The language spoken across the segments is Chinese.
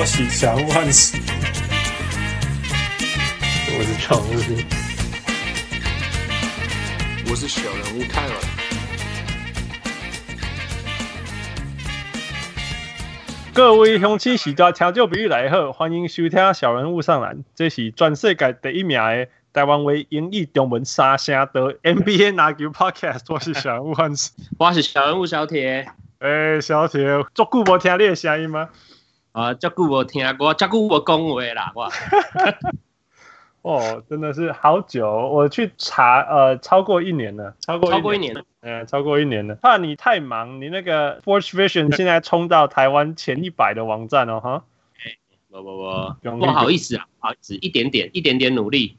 我是小人物汉斯，我是小人物，我是小人物泰尔。各位乡亲时代听众朋友来好，欢迎收听小人物上篮，这是全世界第一名的台湾为英语中文三声的 NBA 篮球 Podcast。我是小人物汉斯，我是小人物小铁。哎、欸，小铁，足久无听你的声音吗？啊，这久无听过，这久无讲话啦，哇。哦，真的是好久，我去查，呃，超过一年了，超过超过一年了，嗯，超过一年了。怕你太忙，你那个 Sports Vision 现在冲到台湾前一百的网站哦，哈。哎，不不不，不好意思啊，不好意思，一点点，一点点努力。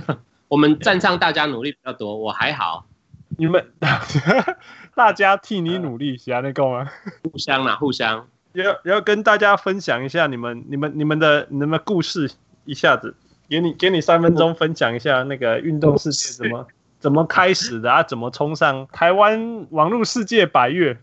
我们站上大家努力比较多，我还好。你们。大家替你努力，喜欢那个吗？互相啦，互相。要要跟大家分享一下你们、你们、你们的、你们的故事，一下子给你给你三分钟分享一下那个运动世界怎么怎么开始的啊？怎么冲上台湾网络世界百岳？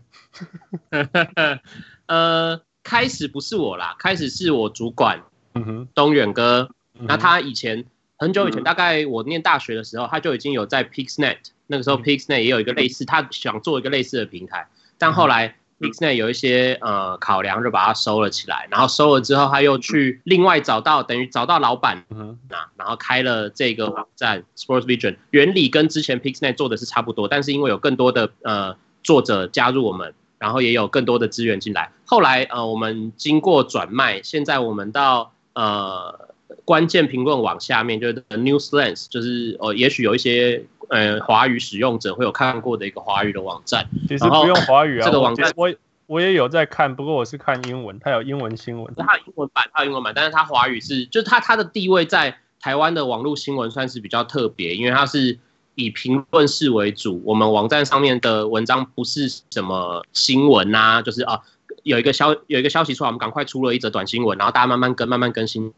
呃，开始不是我啦，开始是我主管，嗯哼，东远哥。那他以前很久以前，大概我念大学的时候，他就已经有在 Pixnet。那个时候，Pixnet 也有一个类似，他想做一个类似的平台，但后来 Pixnet 有一些呃考量，就把它收了起来。然后收了之后，他又去另外找到，等于找到老板，那然后开了这个网站 Sports Vision。原理跟之前 Pixnet 做的是差不多，但是因为有更多的呃作者加入我们，然后也有更多的资源进来。后来呃我们经过转卖，现在我们到呃。关键评论网下面就是 Newslands，就是哦，也许有一些呃华语使用者会有看过的一个华语的网站。其实不用华语啊，这个网站我我，我也有在看，不过我是看英文，它有英文新闻。它有英文版，它有英文版，但是它华语是，就是它它的地位在台湾的网络新闻算是比较特别，因为它是以评论式为主。我们网站上面的文章不是什么新闻啊，就是啊有一个消有一个消息出来，我们赶快出了一则短新闻，然后大家慢慢跟慢慢更新。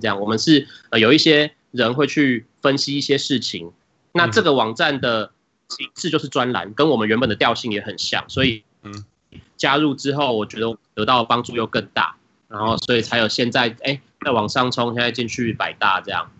这样，我们是呃有一些人会去分析一些事情，那这个网站的形式就是专栏，跟我们原本的调性也很像，所以嗯，加入之后，我觉得得到的帮助又更大，然后所以才有现在哎在往上冲，现在进去百大这样，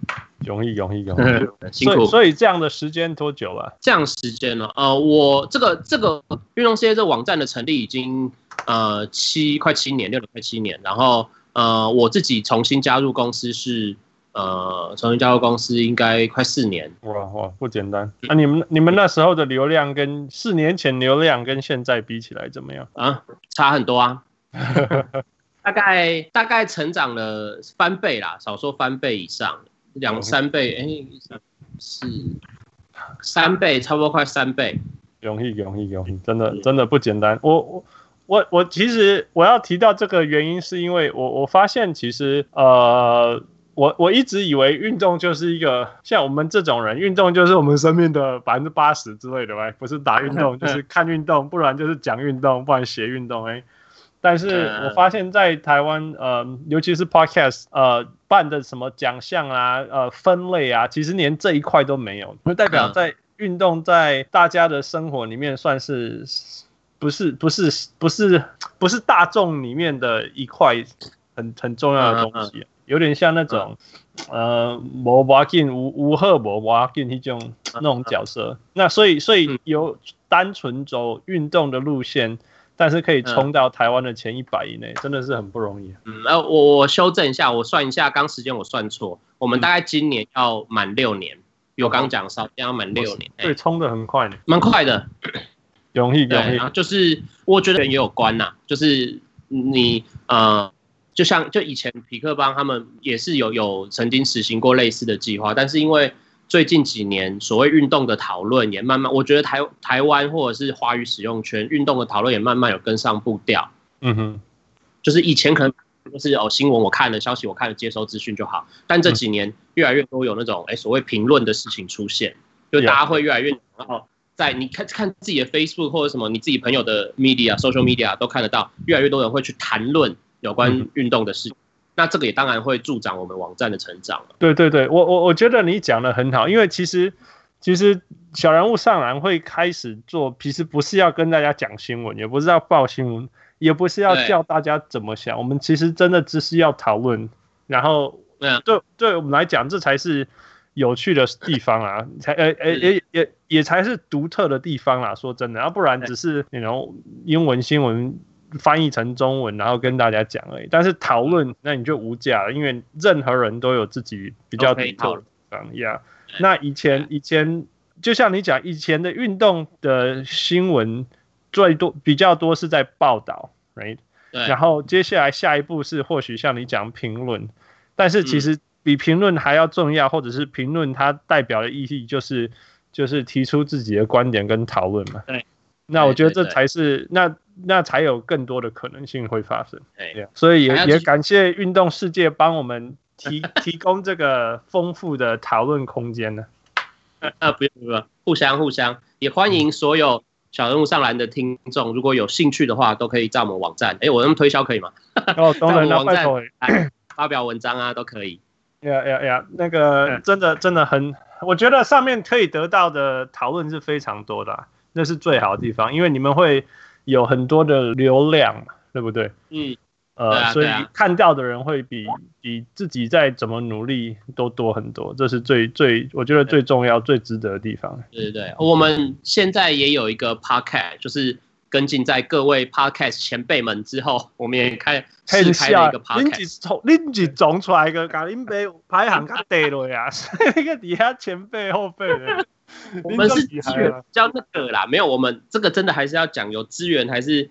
容易容易容易，辛苦。所以，这样的时间多久了？这样时间呢？呃，我这个这个运动世界这个网站的成立已经呃七快七年，六年快七年，然后。呃，我自己重新加入公司是，呃，重新加入公司应该快四年。哇哇，不简单。那、啊、你们你们那时候的流量跟四年前流量跟现在比起来怎么样？啊，差很多啊，大概大概成长了翻倍啦，少说翻倍以上，两三倍，哎、欸，是三倍，差不多快三倍。容易容易容易，真的真的不简单。我我。我我其实我要提到这个原因，是因为我我发现其实呃，我我一直以为运动就是一个像我们这种人，运动就是我们生命的百分之八十之类的吧，不是打运动 就是看运动，不然就是讲运动，不然写运动哎。但是我发现，在台湾呃，尤其是 Podcast 呃办的什么奖项啊，呃分类啊，其实连这一块都没有，就代表在运动在大家的生活里面算是。不是不是不是不是大众里面的一块很很重要的东西，有点像那种呃，无要紧无无好无要紧那种那种角色。那所以所以有单纯走运动的路线，但是可以冲到台湾的前一百以内，真的是很不容易。嗯，呃，我我修正一下，我算一下，刚时间我算错，我们大概今年要满六年，比我刚讲少，要满六年，对，冲的很快呢，蛮快的。容易，容易，就是我觉得也有关呐、啊，就是你呃，就像就以前皮克邦他们也是有有曾经实行过类似的计划，但是因为最近几年所谓运动的讨论也慢慢，我觉得台台湾或者是华语使用圈运动的讨论也慢慢有跟上步调。嗯哼，就是以前可能就是哦新闻我看了消息我看了接收资讯就好，但这几年越来越多有那种哎所谓评论的事情出现，就大家会越来越然后。在你看看自己的 Facebook 或者什么，你自己朋友的 media、social media 都看得到，越来越多人会去谈论有关运动的事情。嗯、那这个也当然会助长我们网站的成长。对对对，我我我觉得你讲的很好，因为其实其实小人物上篮会开始做，其实不是要跟大家讲新闻，也不是要报新闻，也不是要叫大家怎么想，我们其实真的只是要讨论，然后对对我们来讲，这才是有趣的地方啊，才呃呃也也也才是独特的地方啦。说真的，要不然只是那种英文新闻翻译成中文，然后跟大家讲而已。但是讨论，那你就无价了，因为任何人都有自己比较独特的地方呀。那以前以前。就像你讲，以前的运动的新闻最多比较多是在报道，right？对。然后接下来下一步是或许像你讲评论，但是其实比评论还要重要，或者是评论它代表的意义就是就是提出自己的观点跟讨论嘛。对。那我觉得这才是那那才有更多的可能性会发生。对。所以也也感谢运动世界帮我们提 提供这个丰富的讨论空间呢。啊，不用不用，互相互相，也欢迎所有小人物上篮的听众，如果有兴趣的话，都可以在我们网站。哎，我那么推销可以吗？哦，当然了，拜托，发表文章啊，都可以。呀呀呀，那个真的真的很，我觉得上面可以得到的讨论是非常多的啊，那是最好的地方，因为你们会有很多的流量，对不对？嗯。呃，啊啊、所以看到的人会比比自己再怎么努力都多很多，这是最最我觉得最重要、最值得的地方。对对对，我们现在也有一个 podcast，就是跟进在各位 podcast 前辈们之后，我们也开试开了一个 podcast。你从您是种出来个，把林北排行较低了呀，那个底下前辈后辈的。我们是资源比较那个啦，没有，我们这个真的还是要讲有资源还是。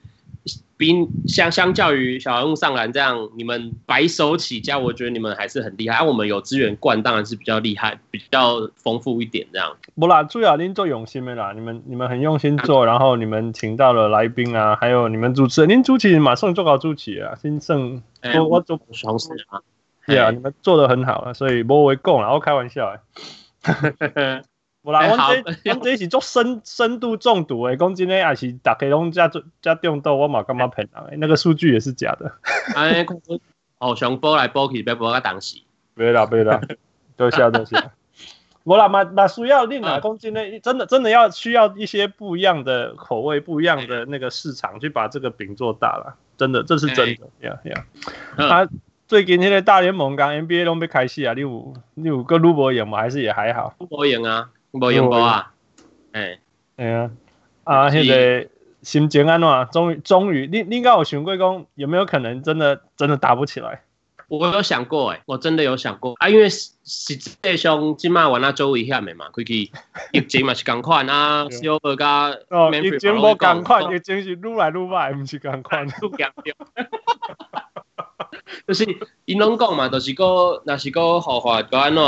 比相相较于小人物上篮这样，你们白手起家，我觉得你们还是很厉害。啊、我们有资源灌，当然是比较厉害，比较丰富一点这样。不啦，主要您做用心没啦，你们你们很用心做，然后你们请到了来宾啊，还有你们主持人，您主持人马上做好主持啊，新盛，我我做双事啊，对啊，你们做的很好啊，所以不为讲啦，我开玩笑诶。无啦，我这我这是做深深度中毒诶，讲真诶，也是大家拢加加中毒，我嘛感觉骗人诶，那个数据也是假的。哎，哦，想报来报去，别报个当时。别啦别啦，多谢多谢。无啦嘛嘛需要另啊，讲真诶，真的真的要需要一些不一样的口味，不一样的那个市场，去把这个饼做大了。真的，这是真的。呀呀，他最近那个大联盟刚 NBA 拢要开始啊，你有你有个卢博赢吗？还是也还好？卢博赢啊。没用过啊，哎，哎呀，啊，现在心情安怎？终于，终于，你你应该有想过讲，有没有可能真的真的打不起来？我有想过，哎，我真的有想过。啊，因为实际上今麦玩啊周围遐的嘛，可以 疫情嘛是共款啊，小二加哦，疫情无共款，疫情是愈来愈坏，毋是共款，愈严重 就是因拢讲嘛，就是个若是个好话，个安怎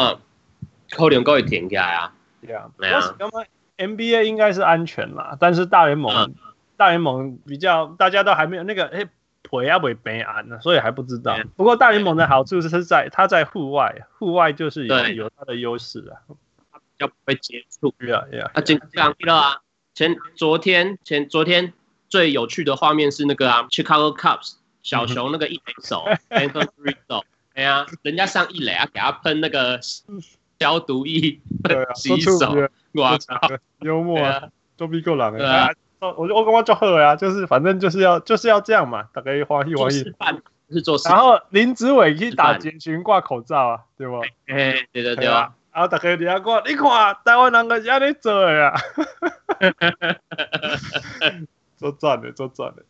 可能个会停起来啊。对啊，没啊。那么 NBA 应该是安全啦，但是大联盟，嗯、大联盟比较大家都还没有那个哎，腿要不会变安呢，所以还不知道。嗯、不过大联盟的好处是在它在户外，户外就是有有它的优势啊，要不会接触。对啊，对啊。啊，今天到啊，前昨天前昨天最有趣的画面是那个啊，Chicago Cubs 小熊那个一垒手 Anthony Rizzo 哎呀，人家上一垒啊，给他喷那个。消毒液，对啊，洗手，我操，幽默啊，都比够冷的。我就我刚刚就喝呀，就是反正就是要就是要这样嘛，大概欢喜欢喜。是做，然后林子伟去打结群挂口罩啊，对不？哎，对对对啊。然后大家底下讲，你看台湾人个是安尼 做的呀，做赚的做赚的。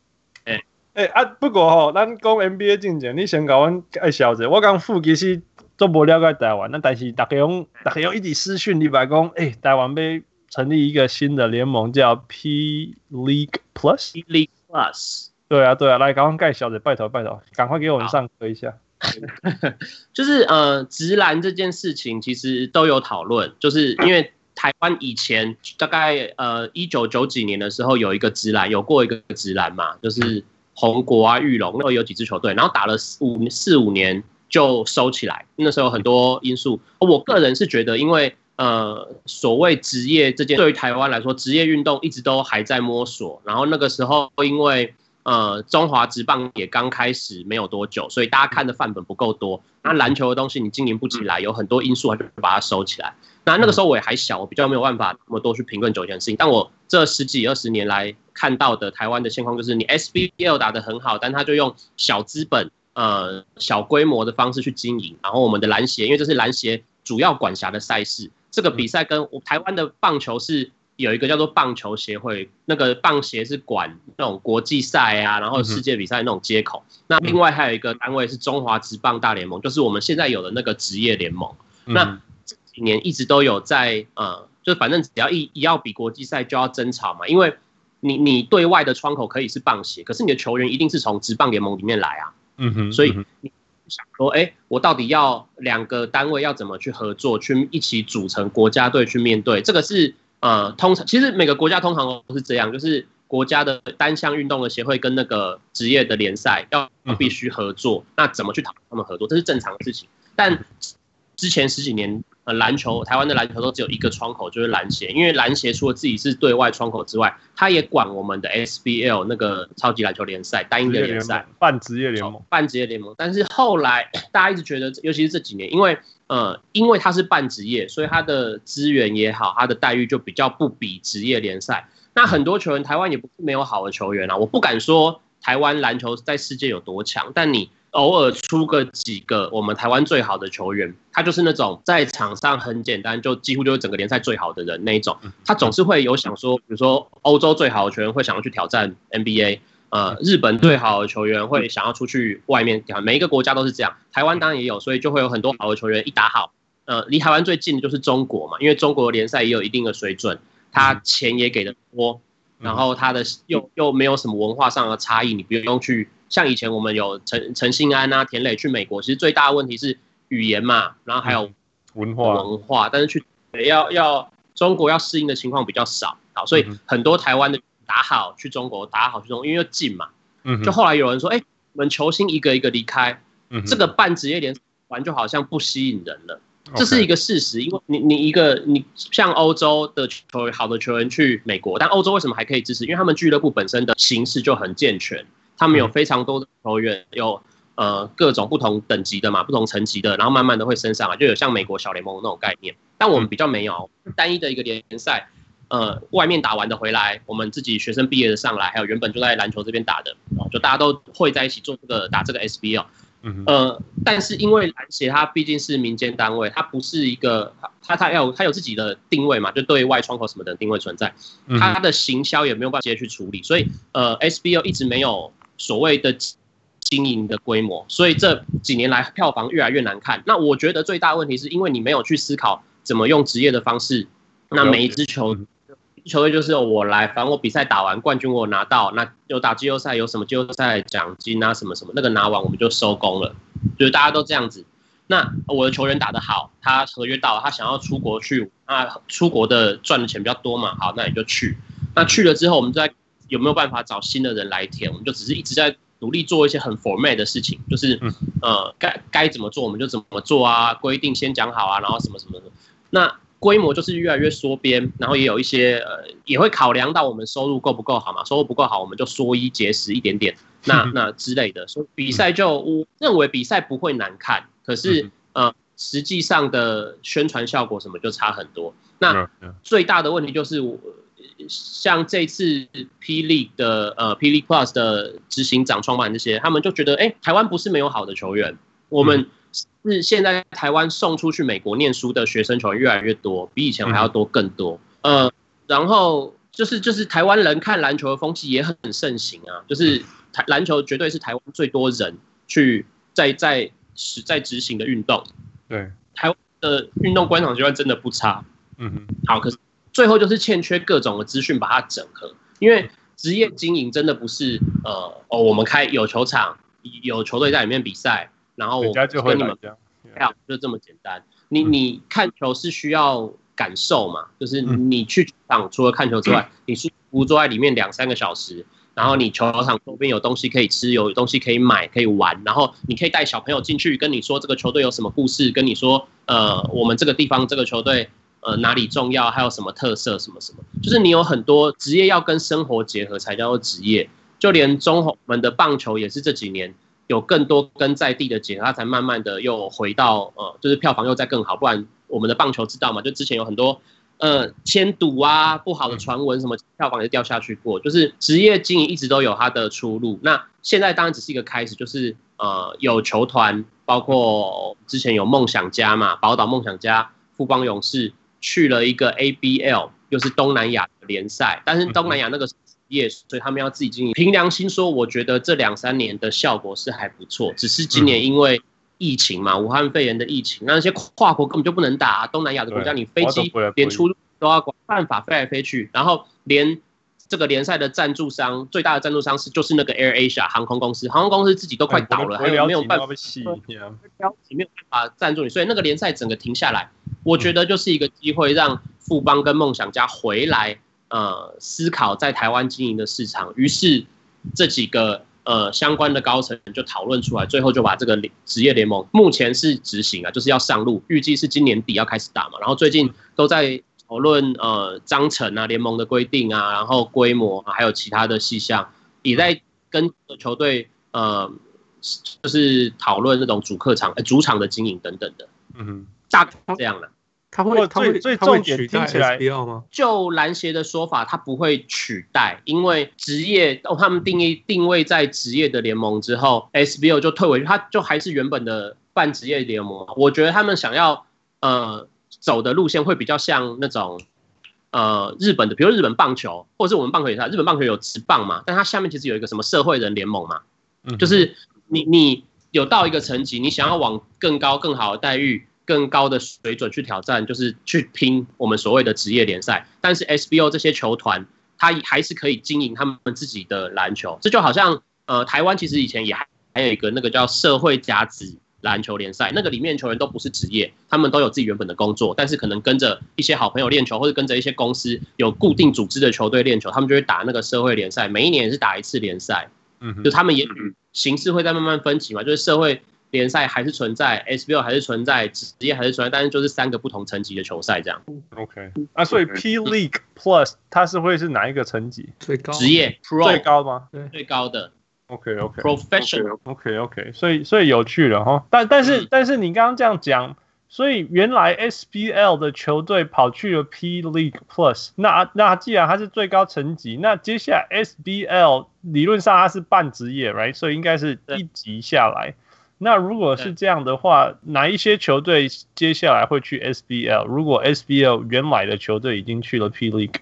哎哎啊，不过吼，咱讲 NBA 进前，你先搞阮介绍者，我讲副其实。都不了解台湾，那但是大家用大家用一直私讯你白讲，哎，台湾被成立一个新的联盟叫 P League Plus。P League Plus。对啊，对啊，来，赶快盖小姐，拜托拜托，赶快给我们上课一下。就是呃，直男这件事情其实都有讨论，就是因为台湾以前大概呃一九九几年的时候有一个直男，有过一个直男嘛，就是红国啊、玉龙，那有几支球队，然后打了四五四五年。就收起来。那时候很多因素，我个人是觉得，因为呃，所谓职业这件，对于台湾来说，职业运动一直都还在摸索。然后那个时候，因为呃，中华职棒也刚开始没有多久，所以大家看的范本不够多。那篮球的东西你经营不起来，有很多因素，还是把它收起来。那那个时候我也还小，我比较没有办法那么多去评论九件事情。但我这十几二十年来看到的台湾的现况，就是你 SBL 打得很好，但他就用小资本、呃小规模的方式去经营。然后我们的篮协，因为这是篮协主要管辖的赛事，这个比赛跟台湾的棒球是有一个叫做棒球协会，那个棒协是管那种国际赛啊，然后世界比赛那种接口。那另外还有一个单位是中华职棒大联盟，就是我们现在有的那个职业联盟。那几年一直都有在呃，就反正只要一一要比国际赛就要争吵嘛，因为你你对外的窗口可以是棒协，可是你的球员一定是从职棒联盟里面来啊，嗯哼，所以你想说，哎、欸，我到底要两个单位要怎么去合作，去一起组成国家队去面对？这个是呃，通常其实每个国家通常都是这样，就是国家的单项运动的协会跟那个职业的联赛要必须合作，那怎么去讨论他们合作，这是正常的事情，但之前十几年。呃，篮球，台湾的篮球都只有一个窗口，就是篮协。因为篮协除了自己是对外窗口之外，他也管我们的 SBL 那个超级篮球联赛，单一的联赛，半职业联盟，半职业联盟。但是后来大家一直觉得，尤其是这几年，因为呃，因为它是半职业，所以它的资源也好，它的待遇就比较不比职业联赛。那很多球员，台湾也不是没有好的球员啊。我不敢说台湾篮球在世界有多强，但你。偶尔出个几个我们台湾最好的球员，他就是那种在场上很简单，就几乎就是整个联赛最好的人那一种。他总是会有想说，比如说欧洲最好的球员会想要去挑战 NBA，呃，日本最好的球员会想要出去外面挑。每一个国家都是这样，台湾当然也有，所以就会有很多好的球员一打好，呃，离台湾最近的就是中国嘛，因为中国联赛也有一定的水准，他钱也给的多，然后他的又又没有什么文化上的差异，你不用去。像以前我们有陈陈信安啊、田磊去美国，其实最大的问题是语言嘛，然后还有文化。文化，但是去要要中国要适应的情况比较少，好，所以很多台湾的打好去中国，打好去中国，因为又近嘛，嗯，就后来有人说，哎，我们球星一个一个离开，嗯，这个半职业联赛完就好像不吸引人了，这是一个事实，因为你你一个你像欧洲的球员好的球员去美国，但欧洲为什么还可以支持？因为他们俱乐部本身的形式就很健全。他们有非常多的球员，有呃各种不同等级的嘛，不同层级的，然后慢慢的会升上来，就有像美国小联盟那种概念。但我们比较没有单一的一个联赛，呃，外面打完的回来，我们自己学生毕业的上来，还有原本就在篮球这边打的，就大家都会在一起做这个打这个 SBL。呃，但是因为篮协它毕竟是民间单位，它不是一个它它要它有自己的定位嘛，就对外窗口什么的定位存在，它的行销也没有办法直接去处理，所以呃，SBO 一直没有。所谓的经营的规模，所以这几年来票房越来越难看。那我觉得最大问题是因为你没有去思考怎么用职业的方式。那每一支球球队就是我来，反正我比赛打完冠军我拿到，那有打季后赛有什么季后赛奖金啊什么什么，那个拿完我们就收工了。就是大家都这样子。那我的球员打得好，他合约到了，他想要出国去，那出国的赚的钱比较多嘛，好，那你就去。那去了之后，我们再。有没有办法找新的人来填？我们就只是一直在努力做一些很 format 的事情，就是呃该该怎么做我们就怎么做啊，规定先讲好啊，然后什么什么的。那规模就是越来越缩编，然后也有一些呃也会考量到我们收入够不够好嘛，收入不够好我们就缩衣节食一点点，那那之类的。所以比赛就我认为比赛不会难看，可是呃实际上的宣传效果什么就差很多。那最大的问题就是我。像这次霹雳的呃霹雳 Plus 的执行长创办人这些，他们就觉得，哎、欸，台湾不是没有好的球员，我们是现在台湾送出去美国念书的学生球员越来越多，比以前还要多更多。呃，然后就是就是台湾人看篮球的风气也很盛行啊，就是台篮球绝对是台湾最多人去在在实在执行的运动。对，台湾的运动观赏习惯真的不差。嗯哼，好，可是。最后就是欠缺各种的资讯把它整合，因为职业经营真的不是呃哦，我们开有球场，有球队在里面比赛，然后我跟你们票就这么简单。你你看球是需要感受嘛，就是你去球场除了看球之外，你是不坐在里面两三个小时，然后你球场周边有东西可以吃，有东西可以买，可以玩，然后你可以带小朋友进去跟你说这个球队有什么故事，跟你说呃我们这个地方这个球队。呃，哪里重要？还有什么特色？什么什么？就是你有很多职业要跟生活结合才叫做职业。就连中华们的棒球也是这几年有更多跟在地的结合，它才慢慢的又回到呃，就是票房又再更好。不然我们的棒球知道嘛，就之前有很多呃签赌啊不好的传闻，什么票房也掉下去过，就是职业经营一直都有它的出路。那现在当然只是一个开始，就是呃有球团，包括之前有梦想家嘛，宝岛梦想家、富邦勇士去了一个 ABL，又是东南亚联赛，但是东南亚那个。业，所以他们要自己经营。凭良心说，我觉得这两三年的效果是还不错。只是今年因为疫情嘛，武汉肺炎的疫情，那些跨国根本就不能打。东南亚的国家，你飞机连出入都要管，办法飞来飞去。然后连这个联赛的赞助商，最大的赞助商是就是那个 Air Asia 航空公司，航空公司自己都快倒了，还有没有办法？没有办法赞助你，所以那个联赛整个停下来。我觉得就是一个机会，让富邦跟梦想家回来。呃，思考在台湾经营的市场，于是这几个呃相关的高层就讨论出来，最后就把这个职业联盟目前是执行啊，就是要上路，预计是今年底要开始打嘛。然后最近都在讨论呃章程啊、联盟的规定啊，然后规模啊，还有其他的细项，也在跟球队呃就是讨论那种主客场、呃、主场的经营等等的。嗯哼，大概这样了。他会，他会，最重点听起来，就篮协的说法，他不会取代，因为职业哦，他们定义定位在职业的联盟之后，SBO 就退回去，他就还是原本的半职业联盟。我觉得他们想要呃走的路线会比较像那种呃日本的，比如日本棒球，或者是我们棒球也是，日本棒球有职棒嘛，但它下面其实有一个什么社会人联盟嘛，就是你你有到一个层级，你想要往更高更好的待遇。更高的水准去挑战，就是去拼我们所谓的职业联赛。但是 SBO 这些球团，他还是可以经营他们自己的篮球。这就好像，呃，台湾其实以前也还还有一个那个叫社会甲子篮球联赛，那个里面球员都不是职业，他们都有自己原本的工作，但是可能跟着一些好朋友练球，或者跟着一些公司有固定组织的球队练球，他们就会打那个社会联赛，每一年也是打一次联赛。嗯，就他们也形式会在慢慢分歧嘛，就是社会。联赛还是存在，SBL 还是存在，职业还是存在，但是就是三个不同层级的球赛这样。OK，啊，所以 P League Plus 它是会是哪一个层级？最高职业 Pro 最高吗？对，最高的。OK OK。Professional。OK OK，所以所以有趣了哈。但但是、嗯、但是你刚刚这样讲，所以原来 SBL 的球队跑去了 P League Plus，那那既然它是最高层级，那接下来 SBL 理论上它是半职业，right？所以应该是一级下来。那如果是这样的话，哪一些球队接下来会去 SBL？如果 SBL 原来的球队已经去了 P League，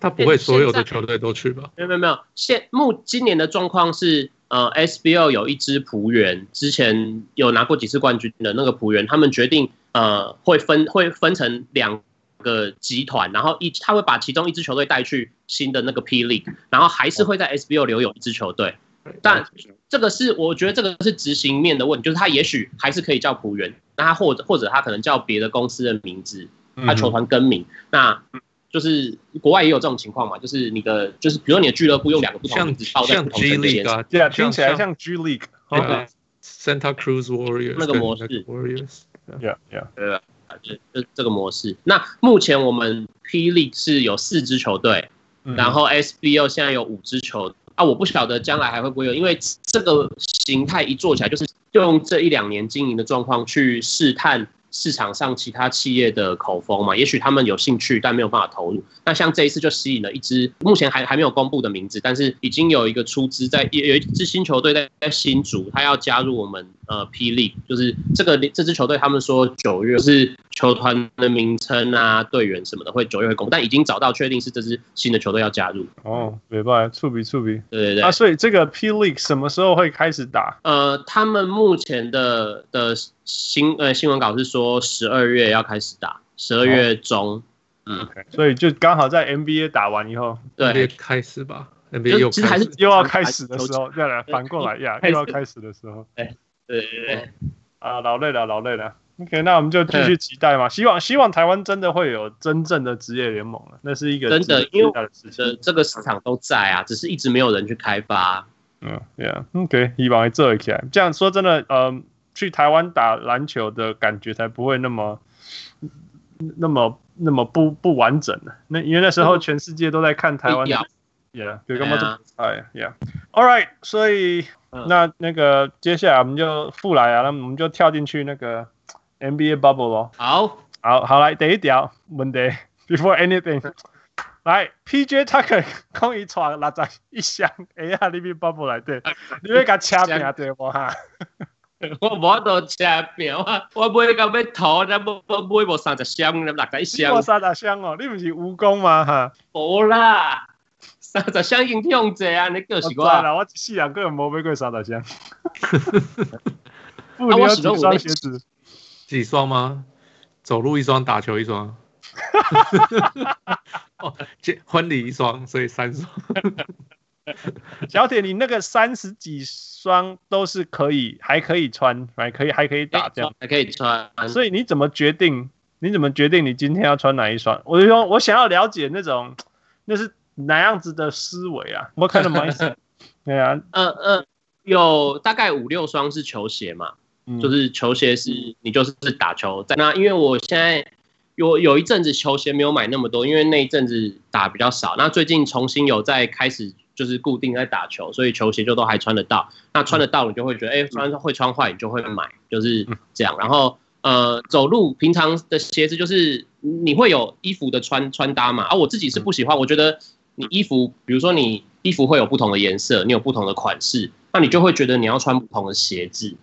他不会所有的球队都去吧？没有没有没有，现目今年的状况是，呃，SBL 有一支璞园，之前有拿过几次冠军的那个璞园，他们决定呃会分会分成两个集团，然后一他会把其中一支球队带去新的那个 P League，然后还是会在 SBL 留有一支球队。但这个是我觉得这个是执行面的问题，就是他也许还是可以叫璞园，那他或者或者他可能叫别的公司的名字，他球团更名，那就是国外也有这种情况嘛，就是你的就是比如说你的俱乐部用两个不同的名字报在不同层级，对啊，听起来像 G League，Santa Cruz Warriors 那个模式，Warriors，yeah Yeah，对吧？就就这个模式。那目前我们 P League 是有四支球队，然后 SBO 现在有五支球队。啊，我不晓得将来还会不会有，因为这个形态一做起来，就是用这一两年经营的状况去试探。市场上其他企业的口风嘛，也许他们有兴趣，但没有办法投入。那像这一次就吸引了一支目前还还没有公布的名字，但是已经有一个出资在，有有一支新球队在在新竹，他要加入我们呃霹雳，就是这个这支球队，他们说九月是球团的名称啊，队员什么的会九月会公布，但已经找到确定是这支新的球队要加入。哦，明白，触笔触笔，对对对。啊，所以这个霹雳什么时候会开始打？呃，他们目前的的。新呃新闻稿是说十二月要开始打，十二月中，哦、嗯，okay, 所以就刚好在 NBA 打完以后，对，开始吧，NBA 又其实还是又要开始的时候，再来反过来呀，又要开始的时候，对对对，啊，老累了，老累了，OK，那我们就继续期待嘛，希望希望台湾真的会有真正的职业联盟了，那是一个真的，因为这这个市场都在啊，只是一直没有人去开发，嗯，Yeah，OK，希望会做起来，这样说真的，嗯。去台湾打篮球的感觉才不会那么、那么、那么不不完整呢。那因为那时候全世界都在看台湾。的，Yeah，对，干嘛这么哎，Yeah，All right，所以那那个接下来我们就复来啊，那我们就跳进去那个 NBA bubble 咯。好，好好来第一条问题，before anything，来 PJ Tucker 讲伊带六十一箱，哎呀，你咪包不来对，你要甲车拼对不哈？我无多车拼，我我买到要吐，咱买买无三十箱，六十一箱。无三十箱哦，你毋是蜈蚣吗？哈，无啦，三十箱已经用者啊，你叫习惯。啦，我一世人个人无买过三十箱。不，你有几双鞋子？几双吗？走路一双，打球一双。哦，结婚礼一双，所以三双。小铁，你那个三十几双都是可以，还可以穿，还可以，还可以打，这样还可以穿。所以你怎么决定？你怎么决定你今天要穿哪一双？我就说，我想要了解那种，那是哪样子的思维啊？我看到吗？对啊，呃呃，有大概五六双是球鞋嘛，嗯、就是球鞋是你就是打球在那，因为我现在有有一阵子球鞋没有买那么多，因为那一阵子打比较少。那最近重新有在开始。就是固定在打球，所以球鞋就都还穿得到。那穿得到，你就会觉得，哎、欸，穿会穿坏，你就会买，就是这样。然后，呃，走路平常的鞋子就是你会有衣服的穿穿搭嘛。而、啊、我自己是不喜欢，我觉得你衣服，比如说你衣服会有不同的颜色，你有不同的款式，那你就会觉得你要穿不同的鞋子，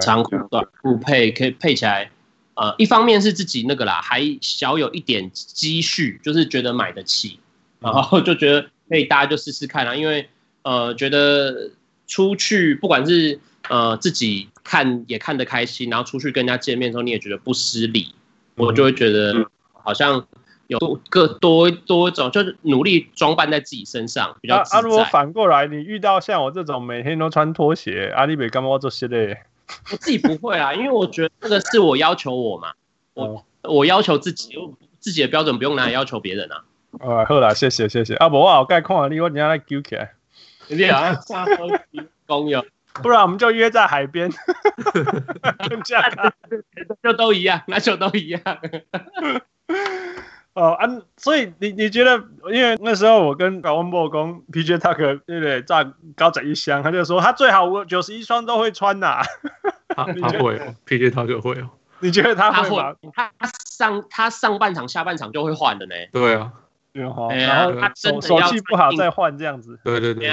长裤短裤配可以配起来。呃，一方面是自己那个啦，还小有一点积蓄，就是觉得买得起，然后就觉得。可以，大家就试试看啦、啊。因为呃，觉得出去不管是呃自己看也看得开心，然后出去跟人家见面的时候，你也觉得不失礼，嗯、我就会觉得好像有个多多种，就是努力装扮在自己身上比较自在。啊，如果反过来，你遇到像我这种每天都穿拖鞋，阿里北干嘛做些嘞？我自己不会啊，因为我觉得这个是我要求我嘛，我我要求自己，自己的标准不用拿来要求别人啊。啊，好啦，谢谢谢谢。啊，无我好盖看你，我等下来揪起来。你好像下喝公友，不然我们就约在海边。这样，就都一样，那就都一样。哦啊，所以你你觉得，因为那时候我跟高温博讲，PJ Tucker 对不对？炸高仔一箱，他就说他最好我九十一双都会穿呐、啊。他他会，PJ Tucker 会哦。你觉得他会吗？他他上他上半场下半场就会换的呢。对啊。然后他手手气不好再换这样子，对对对，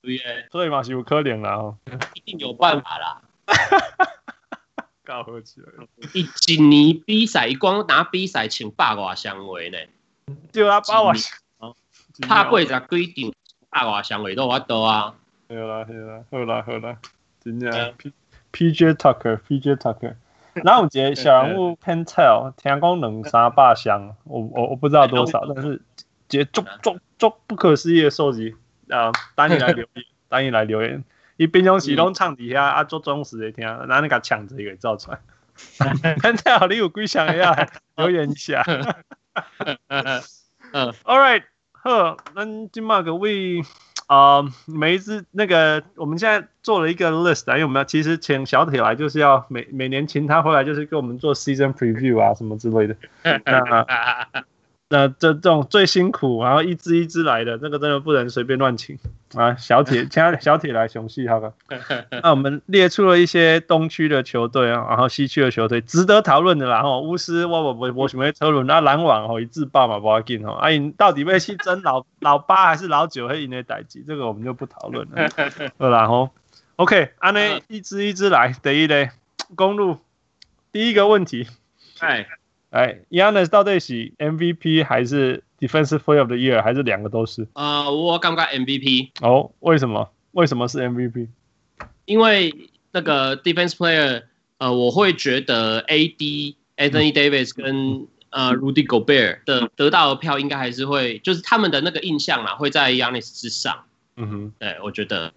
对，所以嘛是有可能啦哦，一定有办法啦，搞起来，一一年比赛，一光拿比赛请八卦香围呢，就他八卦，拍过十几场八卦香围都我多啊，好啦好啦。好啦好啦，真的，P P J Tucker P J Tucker。然后有一个小人物 Pentel，听讲两三百箱，我我我不知道多少，但是这足足足不可思议的收集。啊！等你来留言，等你来留言，伊平常时拢唱底下啊，做忠实的听，然后你甲抢着给造出来。Pentel，你有几想要留言一下？嗯，All right，好，那今麦各位。啊，每一支那个，我们现在做了一个 list，因为我们要其实请小铁来，就是要每每年请他回来，就是给我们做 season preview 啊什么之类的。那那这这种最辛苦，然后一支一支来的，这个真的不能随便乱请啊！小铁，请小铁来雄戏好吧？那我们列出了一些东区的球队啊，然后西区的球队值得讨论的啦。哈，巫师我我我我什么车轮那篮网哦，一字爆嘛不要紧哦。哎，到底会去争老老八还是老九会赢的代级？这个我们就不讨论了。好啦吼，OK，安内一支一支来，第一嘞，公路第一个问题，哎。哎，Giannis 到底是 MVP 还是 Defensive Player of the Year，还是两个都是？呃，我感觉 MVP。哦，为什么？为什么是 MVP？因为那个 Defensive Player，呃，我会觉得 AD Anthony Davis 跟呃 Rudy Gobert 的得到的票应该还是会，就是他们的那个印象嘛，会在 Giannis 之上。嗯哼，对，我觉得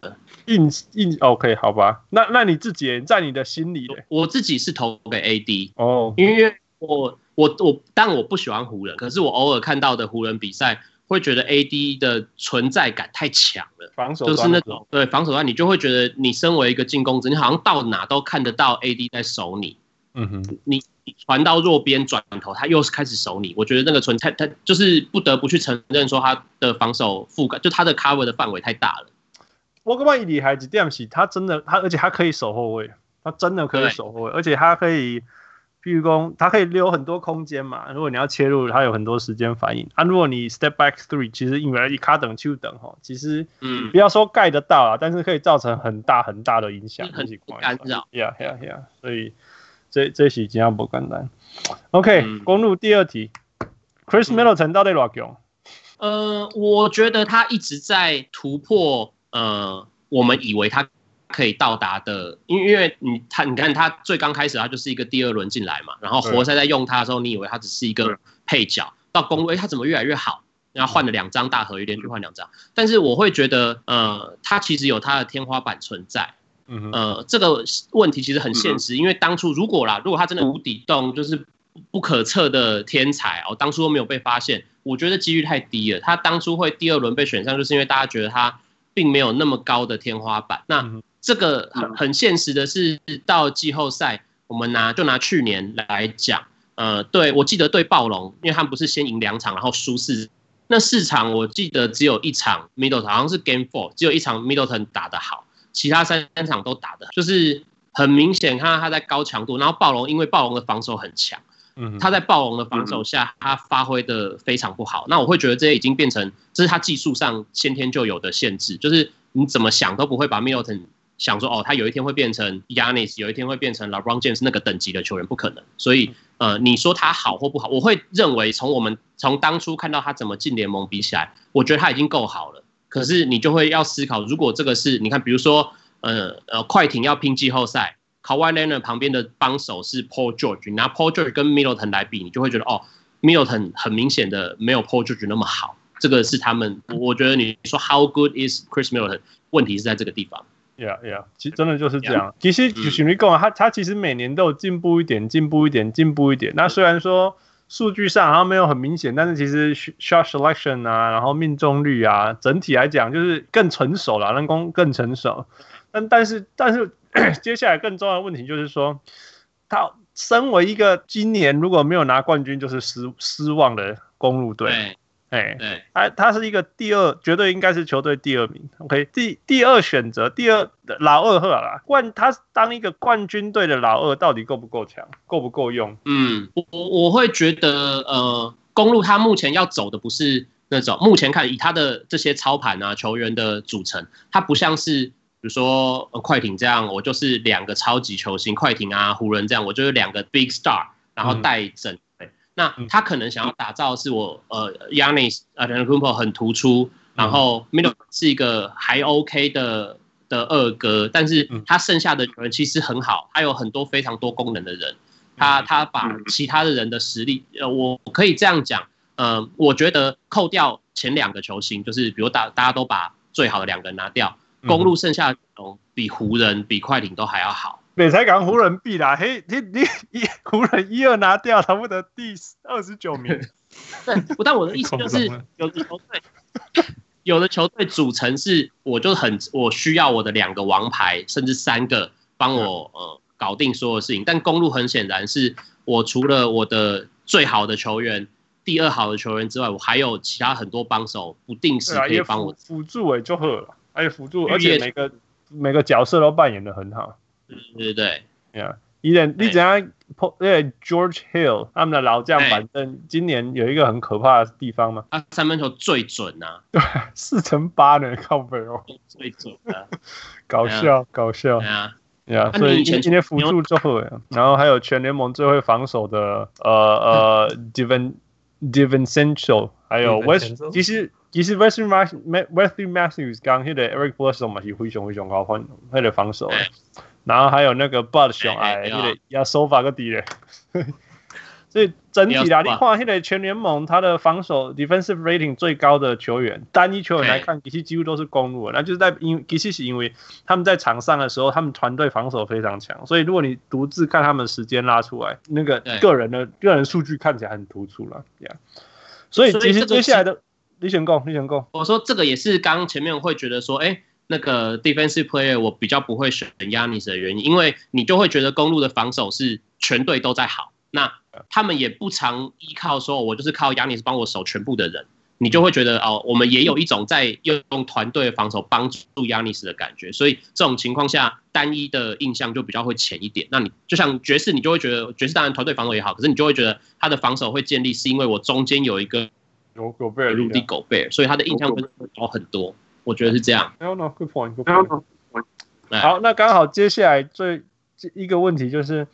印印 OK，好吧。那那你自己在你的心里？我自己是投给 AD 哦，因为我。我我但我不喜欢湖人，可是我偶尔看到的湖人比赛，会觉得 AD 的存在感太强了，防守就是那种对防守端，你就会觉得你身为一个进攻者，你好像到哪都看得到 AD 在守你。嗯哼，你传到弱边转头，他又是开始守你。我觉得那个存在，他就是不得不去承认说他的防守覆盖，就他的 cover 的范围太大了。我感觉厉害一点是，他真的他而且他可以守后卫，他真的可以守后卫，而且他可以。譬如说它可以留很多空间嘛。如果你要切入，它有很多时间反应啊。如果你 step back three，其实因为一卡等就等哈，其实嗯，不要说盖得到啊，但是可以造成很大很大的影响，很干扰。Yeah, yeah, yeah。所以这这是真不简单。OK，、嗯、公路第二题，Chris Middleton 到底多强？呃，我觉得他一直在突破，呃，我们以为他。可以到达的，因为因为你他你看他最刚开始他就是一个第二轮进来嘛，然后活塞在用他的时候，你以为他只是一个配角，到公威他怎么越来越好？然后换了两张大合约，连续换两张，但是我会觉得呃，他其实有他的天花板存在，呃，这个问题其实很现实，因为当初如果啦，如果他真的无底洞，就是不可测的天才哦，当初都没有被发现，我觉得几率太低了。他当初会第二轮被选上，就是因为大家觉得他并没有那么高的天花板。那这个很很现实的是，到季后赛，我们拿就拿去年来讲，呃，对我记得对暴龙，因为他们不是先赢两场，然后输四，那四场我记得只有一场 Middleton 好像是 Game Four，只有一场 Middleton 打得好，其他三三场都打得，就是很明显看到他在高强度，然后暴龙因为暴龙的防守很强，嗯，他在暴龙的防守下，他发挥的非常不好，那我会觉得这些已经变成这是他技术上先天就有的限制，就是你怎么想都不会把 Middleton。想说哦，他有一天会变成 Yanis，有一天会变成 LeBron James 那个等级的球员，不可能。所以呃，你说他好或不好，我会认为从我们从当初看到他怎么进联盟比起来，我觉得他已经够好了。可是你就会要思考，如果这个是你看，比如说呃呃，快艇要拼季后赛，Kawhi Leonard 旁边的帮手是 Paul George，你拿 Paul George 跟 Middleton 来比，你就会觉得哦，Middleton 很明显的没有 Paul George 那么好。这个是他们，我觉得你说 How good is Chris Middleton？问题是在这个地方。Yeah, yeah，其实真的就是这样。其实就是你讲，他他其实每年都有进步一点，进步一点，进步一点。那虽然说数据上好像没有很明显，但是其实 shot selection 啊，然后命中率啊，整体来讲就是更成熟了，人工更成熟。但但是但是 接下来更重要的问题就是说，他身为一个今年如果没有拿冠军就是失失望的公路队。哎，对，他他是一个第二，绝对应该是球队第二名。OK，第第二选择，第二老二赫啦，冠他当一个冠军队的老二，到底够不够强，够不够用？嗯，我我会觉得，呃，公路他目前要走的不是那种，目前看以他的这些操盘啊球员的组成，他不像是比如说快艇这样，我就是两个超级球星，快艇啊湖人这样，我就是两个 big star，然后带整。嗯。那他可能想要打造是我呃，Giannis 呃 Antetokounmpo 很突出，然后 Middleton 是一个还 OK 的的二哥，但是他剩下的人其实很好，他有很多非常多功能的人，他他把其他的人的实力，呃，我可以这样讲，呃，我觉得扣掉前两个球星，就是比如大大家都把最好的两个人拿掉，公路剩下的比湖人比快艇都还要好。美才港湖人必啦，嘿，你你一湖人一二拿掉，他们的第二十九名。对，但我的意思就是，有的球队，有的球队组成是，我就很我需要我的两个王牌，甚至三个帮我呃搞定所有事情。但公路很显然是我除了我的最好的球员、第二好的球员之外，我还有其他很多帮手，不定时可以帮我辅助哎，就好了，还有辅助，而且每个每个角色都扮演的很好。对对对，呀，伊人你怎样？因为 George Hill 他们的老将，反正今年有一个很可怕的地方嘛，他三分球最准呐，对，四乘八呢，靠北哦，最准 的，搞笑搞笑，呀呀，所以今天辅助之后，然后还有全联盟最会防守的，呃呃，Devin DiVincenzo，还有 West，其实其实 Wesley Matthews 刚那个 Eric Bledsoe 嘛是非常非常高分，他的防守。然后还有那个 Bud 熊哎，那个要手法个敌人，所以整体来看，现在全联盟他的防守 defensive rating 最高的球员，单一球员来看，其实几乎都是公路，那就是在因其实是因为他们在场上的时候，他们团队防守非常强，所以如果你独自看他们时间拉出来，那个个人的个人数据看起来很突出了，这样。所以其实接下来的李选贡，李选贡，我说这个也是刚前面会觉得说，哎。那个 defensive player 我比较不会选 Giannis 的原因，因为你就会觉得公路的防守是全队都在好，那他们也不常依靠说，我就是靠 Giannis 帮我守全部的人，你就会觉得哦，我们也有一种在用团队防守帮助 Yanis 的感觉，所以这种情况下，单一的印象就比较会浅一点。那你就像爵士，你就会觉得爵士当然团队防守也好，可是你就会觉得他的防守会建立是因为我中间有一个有狗贝尔、鲁迪狗贝尔，所以他的印象会高很多。我觉得是这样。No no good point good point。好，那刚好接下来最一个问题就是，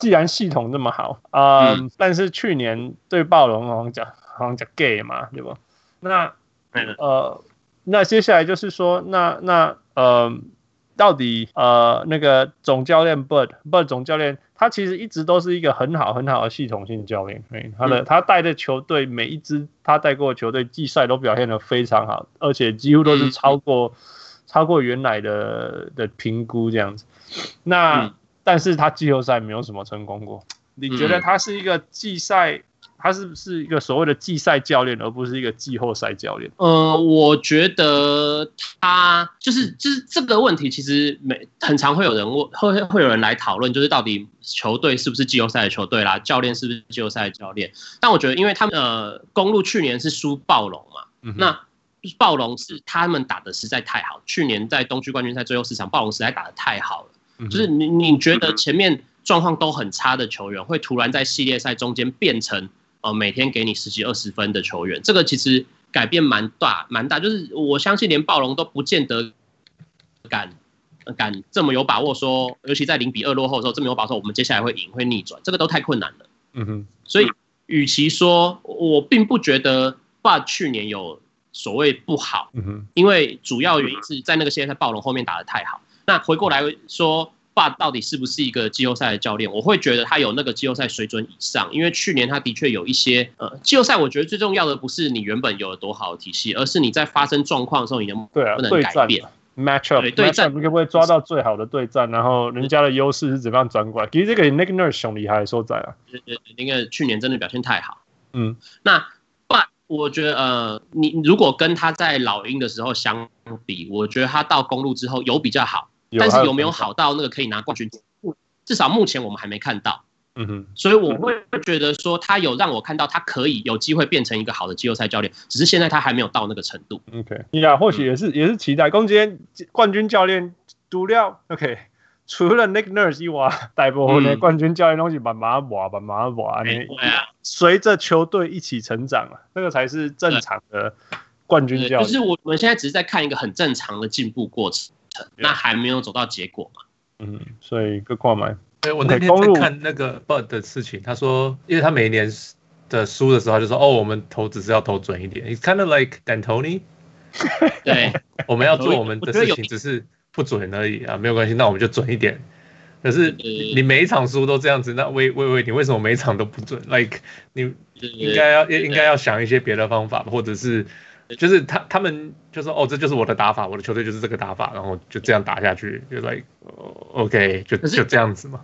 既然系统这么好啊，嗯，但是去年对暴龙好像讲。好像讲 gay 嘛，对吧？那呃，那接下来就是说，那那呃，到底呃那个总教练 Bud 总教练，他其实一直都是一个很好很好的系统性教练。他的、嗯、他带的球队每一支他带过的球队季赛都表现得非常好，而且几乎都是超过、嗯、超过原来的的评估这样子。那、嗯、但是他季后赛没有什么成功过。你觉得他是一个季赛？他是不是一个所谓的季赛教练，而不是一个季后赛教练？呃，我觉得他就是就是这个问题，其实每很常会有人问，会会有人来讨论，就是到底球队是不是季后赛的球队啦，教练是不是季后赛的教练？但我觉得，因为他们呃，公路去年是输暴龙嘛，嗯、那暴龙是他们打的实在太好，去年在东区冠军赛最后四场，暴龙实在打的太好了，嗯、就是你你觉得前面状况都很差的球员，会突然在系列赛中间变成。呃，每天给你十几二十分的球员，这个其实改变蛮大蛮大，就是我相信连暴龙都不见得敢敢这么有把握说，尤其在零比二落后的时候，这么有把握说我们接下来会赢会逆转，这个都太困难了。嗯哼，所以与其说我并不觉得霸去年有所谓不好，嗯哼，因为主要原因是在那个系列赛暴龙后面打得太好。那回过来说。爸到底是不是一个季后赛的教练？我会觉得他有那个季后赛水准以上，因为去年他的确有一些呃季后赛。我觉得最重要的不是你原本有了多好的体系，而是你在发生状况的时候，你能不能改变？match up 对战，你可不可以抓到最好的对战？然后人家的优势是怎么样转过来？其实这个 Nick Nurse 很厉害的所在啊，那个去年真的表现太好。嗯，那爸，我觉得呃，你如果跟他在老鹰的时候相比，我觉得他到公路之后有比较好。但是有没有好到那个可以拿冠军？至少目前我们还没看到。嗯哼，所以我会觉得说他有让我看到他可以有机会变成一个好的季后赛教练，只是现在他还没有到那个程度。OK，你俩或许也是也是期待。攻坚冠军教练独料 OK，除了 Nick Nurse 以外，大部分的冠军教练东西慢慢挖，慢慢挖。你随着球队一起成长啊，那个才是正常的冠军教练。就是我们现在只是在看一个很正常的进步过程。那还没有走到结果嘛？嗯，所以各块买。对，我那天在看那个 Bud 的事情，他说，因为他每一年的输的时候，他就说，哦，我们投只是要投准一点。It's kind of like D'Antoni。对，我们要做我们的事情，只是不准而已啊，没有关系，那我们就准一点。可是你每一场输都这样子，那喂喂喂，你为什么每一场都不准？Like 你应该要应该要想一些别的方法，或者是。就是他，他们就说哦，这就是我的打法，我的球队就是这个打法，然后就这样打下去，就 like OK，就就这样子嘛。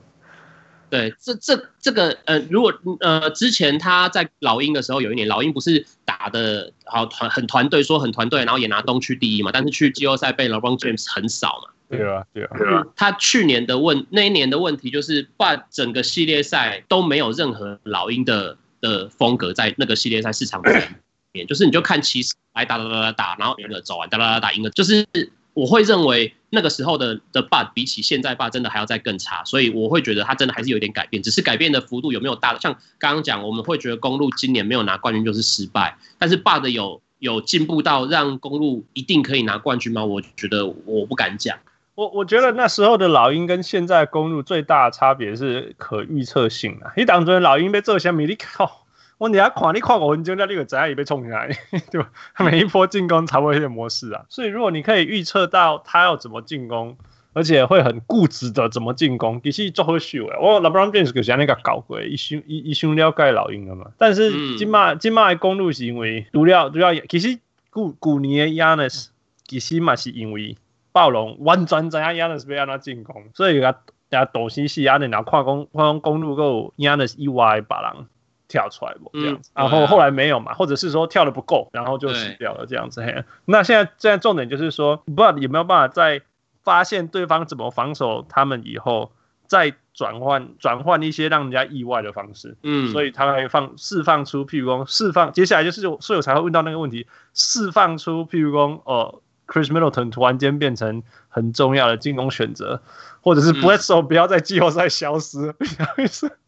对，这这这个呃，如果呃之前他在老鹰的时候，有一年老鹰不是打的好团很团队，说很团队，然后也拿东区第一嘛，但是去季后赛被 LeBron James 很少嘛。对啊，对啊，对啊。他去年的问那一年的问题就是，把整个系列赛都没有任何老鹰的的风格在那个系列赛市场里面，就是你就看骑士。来打打打打打，然后赢了走完，打打打打赢了，就是我会认为那个时候的的 Bud 比起现在 Bud 真的还要再更差，所以我会觉得他真的还是有点改变，只是改变的幅度有没有大？像刚刚讲，我们会觉得公路今年没有拿冠军就是失败，但是 Bud 有有进步到让公路一定可以拿冠军吗？我觉得我不敢讲。我我觉得那时候的老鹰跟现在公路最大的差别是可预测性啊，你当初老鹰被做虾米？你靠！我你要看，你看五分钟，那你个怎样也被冲进来，对吧？每一波进攻差不多一个模式啊。所以如果你可以预测到他要怎么进攻，而且会很固执的怎么进攻，其实做好秀诶。我 LeBron James 就是那个搞过，一想一一想了解老鹰了嘛。但是今麦今麦的公路是因为除了除了，其实古古年的 Giannis 其实嘛是因为暴龙完全知影 Giannis 要安怎进攻，所以个也多西西安尼然后跨公跨公鹿够 Giannis 以外的别人。跳出来这样子，然后后来没有嘛，或者是说跳的不够，然后就死掉了这样子。嘿，那现在现在重点就是说，不知道有没有办法在发现对方怎么防守他们以后，再转换转换一些让人家意外的方式，嗯，所以他会放释放出，譬如说释放，接下来就是所以我才会问到那个问题，释放出譬如说哦，Chris Middleton 突然间变成很重要的进攻选择，或者是 Bledsoe 不要在季后赛消失，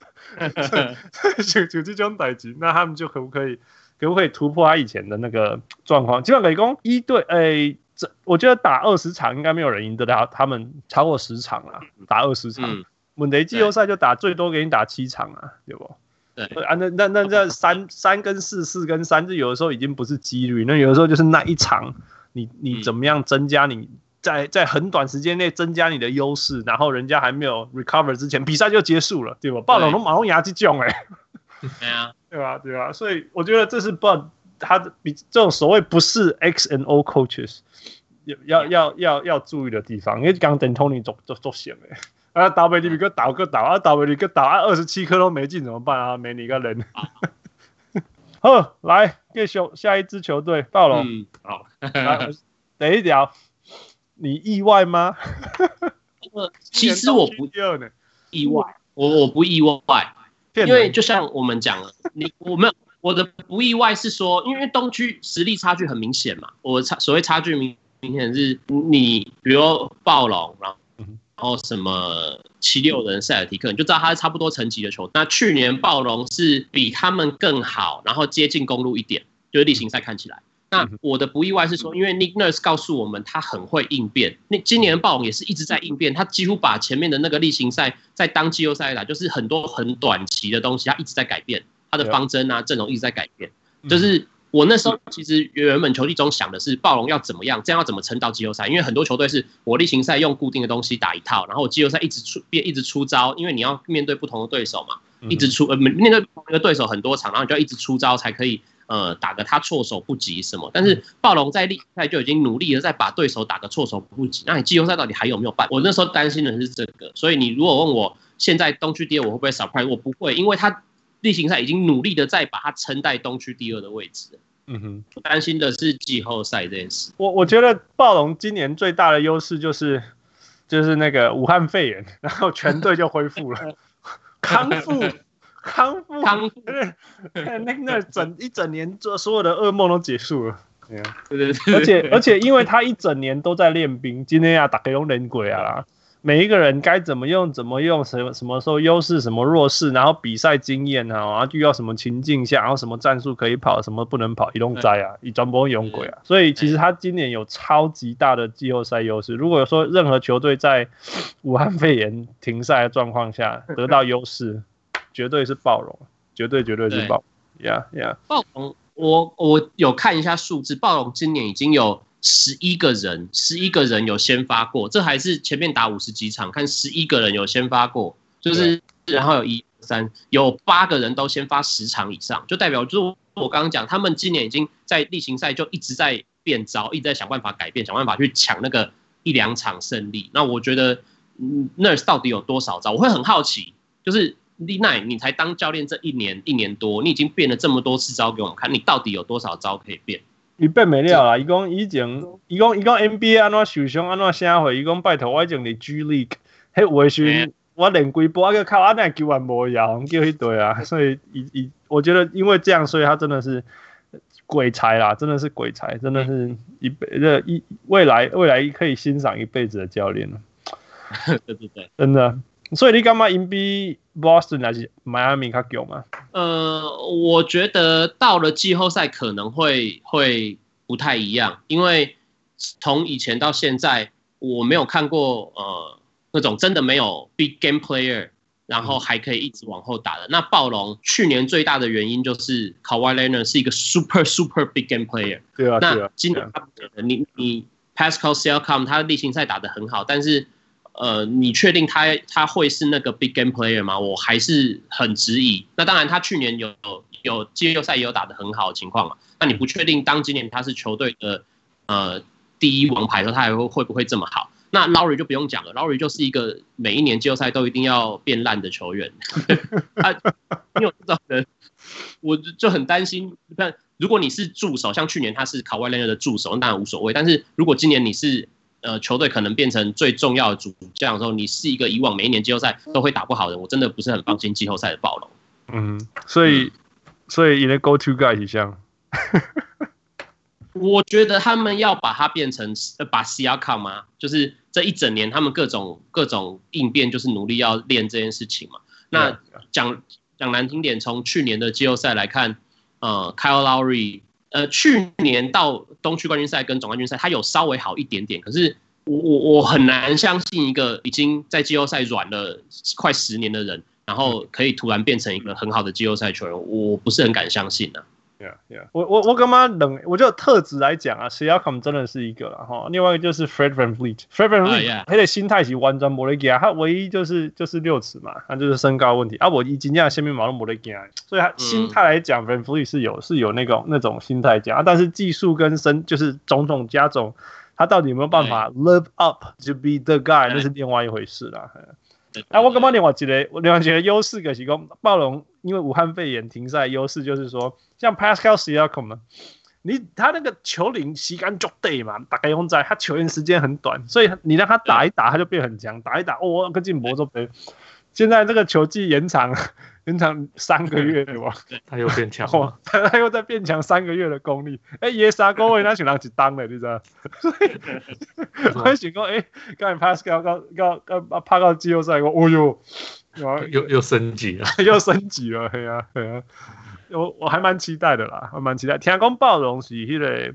就就这种等级，那他们就可不可以可不可以突破他以前的那个状况？基本雷公一对诶。这我觉得打二十场应该没有人赢得了他们超过十场啊，打二十场，问题季后赛就打最多给你打七场啊，对不？对啊，那那那这三三跟四四跟三，这有的时候已经不是几率，那有的时候就是那一场，你你怎么样增加你在在很短时间内增加你的优势，然后人家还没有 recover 之前，比赛就结束了，对吧？暴龙都马龙牙这种哎，对啊，对吧？对吧？所以我觉得这是 Bud 他的比这种所谓不是 X and O coaches。要要要要注意的地方，因为刚等 Tony 做做做险哎，啊倒霉你一个倒个倒啊倒霉你一个倒啊二十七颗都没进怎么办啊？没你一个人。呵，来继续下一支球队暴龙。嗯，好。来，等一条，你意外吗？其实我不意外，我我不意外，因为就像我们讲了，你我没有我的不意外是说，因为东区实力差距很明显嘛，我差所谓差距明。明显是你，比如暴龙，然后然后什么七六人、塞尔提克，你就知道他是差不多层级的球队。那去年暴龙是比他们更好，然后接近公路一点，就是例行赛看起来。那我的不意外是说，因为 Nick Nurse 告诉我们他很会应变。那今年暴龙也是一直在应变，他几乎把前面的那个例行赛在当季后赛来，就是很多很短期的东西，他一直在改变他的方针啊，阵容一直在改变，就是。我那时候其实原本球季中想的是暴龙要怎么样，这样要怎么撑到季后赛？因为很多球队是我例行赛用固定的东西打一套，然后我季后赛一直出变，一直出招，因为你要面对不同的对手嘛，一直出呃面对不同的对手很多场，然后你就要一直出招才可以呃打个他措手不及什么。但是暴龙在例行赛就已经努力的在把对手打个措手不及，那你季后赛到底还有没有办？我那时候担心的是这个，所以你如果问我现在东区第二我会不会 surprise？我不会，因为他例行赛已经努力的在把他撑在东区第二的位置。嗯哼，我担心的是季后赛这件事。我我觉得暴龙今年最大的优势就是，就是那个武汉肺炎，然后全队就恢复了，康复，康复，康复，那那整一整年做所有的噩梦都结束了。对啊，对对对，而且而且因为他一整年都在练兵，今天要打给用人鬼啊啦。每一个人该怎么用，怎么用，什么什么时候优势，什么弱势，然后比赛经验啊，然后遇到什么情境下，然后什么战术可以跑，什么不能跑，一龙灾啊，一专播用鬼啊，所以其实他今年有超级大的季后赛优势。如果说任何球队在武汉肺炎停赛的状况下 得到优势，绝对是暴龙，绝对绝对是暴龙，Yeah Yeah。暴龙，我我有看一下数字，暴龙今年已经有。十一个人，十一个人有先发过，这还是前面打五十几场，看十一个人有先发过，就是然后有一三有八个人都先发十场以上，就代表就是我刚刚讲，他们今年已经在例行赛就一直在变招，一直在想办法改变，想办法去抢那个一两场胜利。那我觉得，嗯，Nurse 到底有多少招？我会很好奇，就是丽奈，你才当教练这一年一年多，你已经变了这么多次招给我们看，你到底有多少招可以变？伊变没了啦！伊讲以前，伊讲伊讲 NBA 安怎受伤，安怎啥货？伊讲拜托我已经伫 G League，迄有诶时阵，我连规波个靠阿奶球员无用，叫迄队啊！所以伊伊，我觉得因为这样，所以他真的是鬼才啦，真的是鬼才，真的是一辈这一未来未来可以欣赏一辈子的教练了。对对对，真的。所以你干嘛因比 Boston 还是迈阿密较强吗？呃，我觉得到了季后赛可能会会不太一样，因为从以前到现在，我没有看过呃那种真的没有 big game player，然后还可以一直往后打的。嗯、那暴龙去年最大的原因就是 Kawhi Leonard 是一个 super super big game player。对啊，那今年他你你 Pascal Selcom 他例行赛打得很好，但是。呃，你确定他他会是那个 big game player 吗？我还是很质疑。那当然，他去年有有季后赛也有打得很好的情况嘛。那你不确定当今年他是球队的呃第一王牌的时候，他还会会不会这么好？那 Lowry 就不用讲了，Lowry 就是一个每一年季后赛都一定要变烂的球员。他 你有这种人，我就很担心。但如果你是助手，像去年他是 Kawhi Leonard 的助手，那无所谓。但是如果今年你是呃球队可能变成最重要的主将的时候，你是一个以往每一年季后赛都会打不好的，我真的不是很放心季后赛的暴龙。嗯，所以、嗯、所以你的 go to guy 一项，我觉得他们要把它变成呃把 Siakam 吗？就是这一整年他们各种各种应变，就是努力要练这件事情嘛。那讲讲难听点，从去年的季后赛来看，呃，Kyle Lowry，呃，去年到东区冠军赛跟总冠军赛，他有稍微好一点点。可是我我我很难相信一个已经在季后赛软了快十年的人，然后可以突然变成一个很好的季后赛球员，我不是很敢相信呢、啊。Yeah, yeah. 我我我干嘛冷？我就特质来讲啊，Siakam 真的是一个了哈。另外一个就是 Fred VanVleet，Fred VanVleet 他的心态是完全没得惊，他唯一就是就是六尺嘛，他就是身高问题啊。我一今天下面毛都没得惊，所以他心态来讲，VanVleet 是有是有那种那种心态讲啊。但是技术跟身就是种种加种，他到底有没有办法 live up to be the guy，那是另外一回事了。啊，我干嘛另外觉得，另外一个优势就是讲暴龙，因为武汉肺炎停赛，优势就是说，像 Pascal Siakam 你他那个球龄时间足短嘛，大概用在他球员时间很短，所以你让他打一打，他就变很强，打一打，哦，跟进魔都对。现在这个球季延长。延长三个月对吧？他又变强，他他又在变强三个月的功力。哎、欸，耶沙高位那选到几当了，你知道？所 以我想讲，哎，刚才 Pascal 刚刚刚爬到季后赛，我哦呦，又又升级了，又升级了，对啊，对啊，我我还蛮期待的啦，还蛮期待。天空暴龙是迄个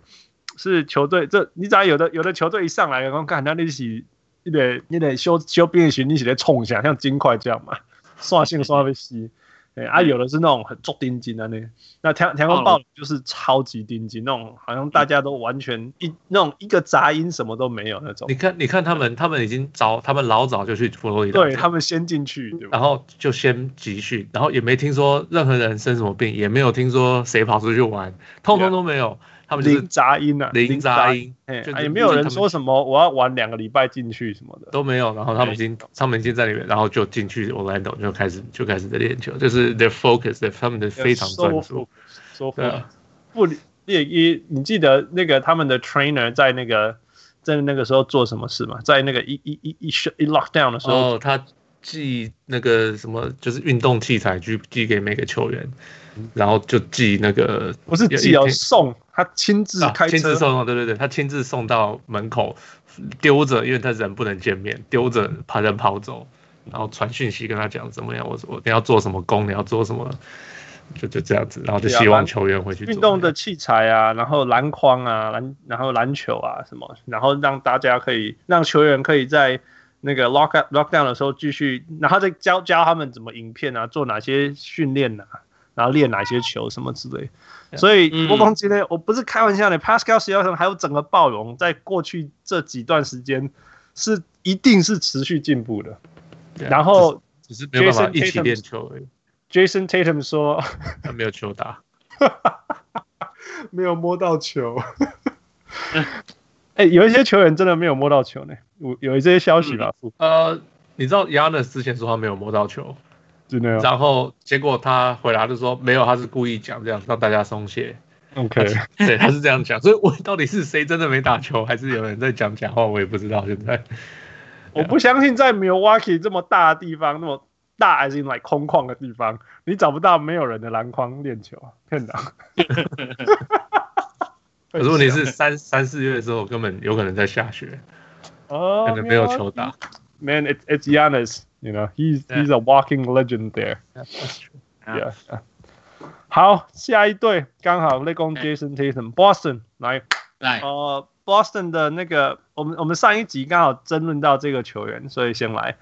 是球队，这你知道有的有的球队一上来，我看那你是一个你得修修变形，你是在冲下，像金块这样嘛？刷新刷被吸，哎啊，有的是那种很重钉金的那，那天天空暴就是超级钉金那种，好像大家都完全一那种一个杂音什么都没有那种。你看，你看他们，他们已经早，他们老早就去佛罗里达，对他们先进去，然后就先集训，然后也没听说任何人生什么病，也没有听说谁跑出去玩，通通都没有。他们零杂音啊，零杂音，也没有人说什么我要玩两个礼拜进去什么的都没有。然后他们已经，他们已经在里面，然后就进去 Orlando 就开始就开始在练球，就是 their focus，他们的非常专注。说不，也也，你记得那个他们的 trainer 在那个在那个时候做什么事吗？在那个一一一一一 lockdown 的时候，哦，他寄那个什么，就是运动器材去寄给每个球员。然后就寄那个，不是寄要送，他亲自开车，亲自送，对对对，他亲自送到门口，丢着，因为他人不能见面，丢着怕人跑走，然后传讯息跟他讲怎么样，我我你要做什么工，你要做什么，就就这样子，然后就希望球员回去运动的器材啊，然后篮筐啊，篮然后篮球啊什么，然后让大家可以让球员可以在那个 lock up lock down 的时候继续，然后再教教他们怎么影片啊，做哪些训练啊。然后练哪些球什么之类，所以我讲今天我不是开玩笑的，Pascal Siakam 还有整个暴龙，在过去这几段时间是一定是持续进步的。然后只是没有办法一起练球而已。Jason Tatum 说 他没有球打，没有摸到球。哎，有一些球员真的没有摸到球呢，有有一些消息吧？呃，你知道 Giannis 之前说他没有摸到球。然后结果他回来就说没有，他是故意讲这样让大家松懈。OK，对，他是这样讲，所以我到底是谁真的没打球，还是有人在讲假话，我也不知道。现在 我不相信在 Milwaukee 这么大的地方，那么大，as in like 空旷的地方，你找不到没有人的篮筐练球，骗的。可是问题是三三四月的时候根本有可能在下雪，哦，可能没有球打。Man, it's it's Giannis. You know, he's yeah. he's a walking legend there. Yeah, that's true. Yeah. yeah. 好，下一队刚好内攻 Jason Tatum，Boston 来来，呃，Boston 的那个，我们我们上一集刚好争论到这个球员，所以先来。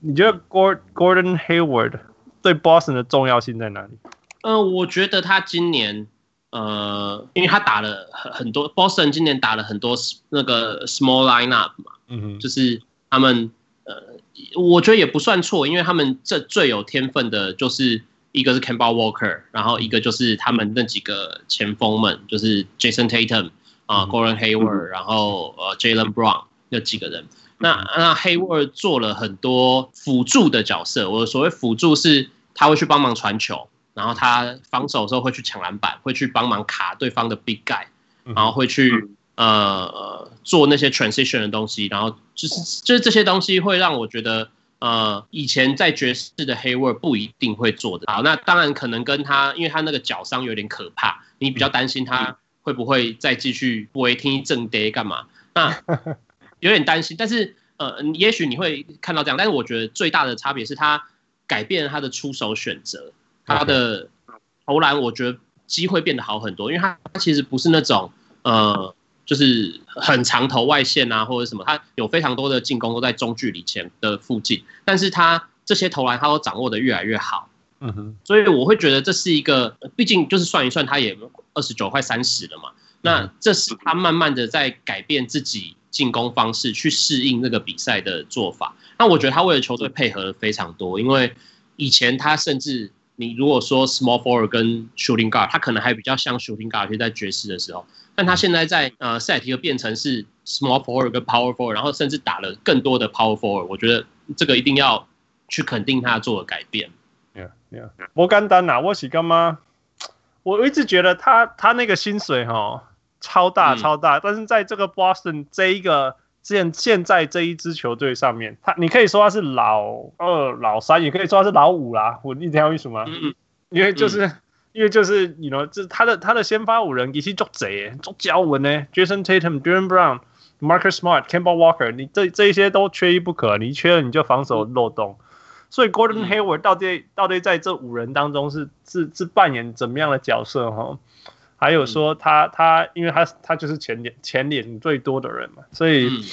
你觉得 Gordon Hayward 对 Boston 的重要性在哪里？呃，我觉得他今年，呃，因为他打了很很多，Boston 今年打了很多那个 small lineup 嘛，嗯哼，就是他们。呃， 我觉得也不算错，因为他们这最有天分的就是一个是 Campbell Walker，然后一个就是他们那几个前锋们，就是 Jason Tatum 啊、呃、Gordon Hayward，然后呃 Jaylen Brown 那几个人。那那 Hayward 做了很多辅助的角色，我所谓辅助是他会去帮忙传球，然后他防守的时候会去抢篮板，会去帮忙卡对方的 Big Guy，然后会去呃做那些 transition 的东西，然后就是就是这些东西会让我觉得。呃，以前在爵士的 Hayward 不一定会做的。好，那当然可能跟他，因为他那个脚伤有点可怕，你比较担心他会不会再继续不会听正 day 干嘛？那 有点担心。但是呃，也许你会看到这样，但是我觉得最大的差别是他改变了他的出手选择，他的投篮我觉得机会变得好很多，因为他其实不是那种呃。就是很长投外线啊，或者什么，他有非常多的进攻都在中距离前的附近，但是他这些投篮他都掌握的越来越好，嗯哼，所以我会觉得这是一个，毕竟就是算一算，他也二十九快三十了嘛，那这是他慢慢的在改变自己进攻方式，去适应那个比赛的做法。那我觉得他为了球队配合的非常多，因为以前他甚至你如果说 small forward 跟 shooting guard，他可能还比较像 shooting guard，就在爵士的时候。但他现在在呃塞尔提克变成是 small forward 跟 power forward，然后甚至打了更多的 power forward，我觉得这个一定要去肯定他做的改变。Yeah, yeah. 我简单呐，我是干嘛？我一直觉得他他那个薪水哈超大超大，嗯、但是在这个 Boston 这一个现现在这一支球队上面，他你可以说他是老二老三，也可以说他是老五啦。我你知道为什么吗？嗯、因为就是。嗯因为就是你 you know 这他的他的先发五人其实做贼，做交文呢，Jason Tatum、Jaylen Brown、Marcus Smart、Kemba Walker，你这这一些都缺一不可，你缺了你就防守漏洞。所以 Gordon Hayward 到底到底在这五人当中是是是扮演怎么样的角色哈？还有说他他因为他他就是前脸前脸最多的人嘛，所以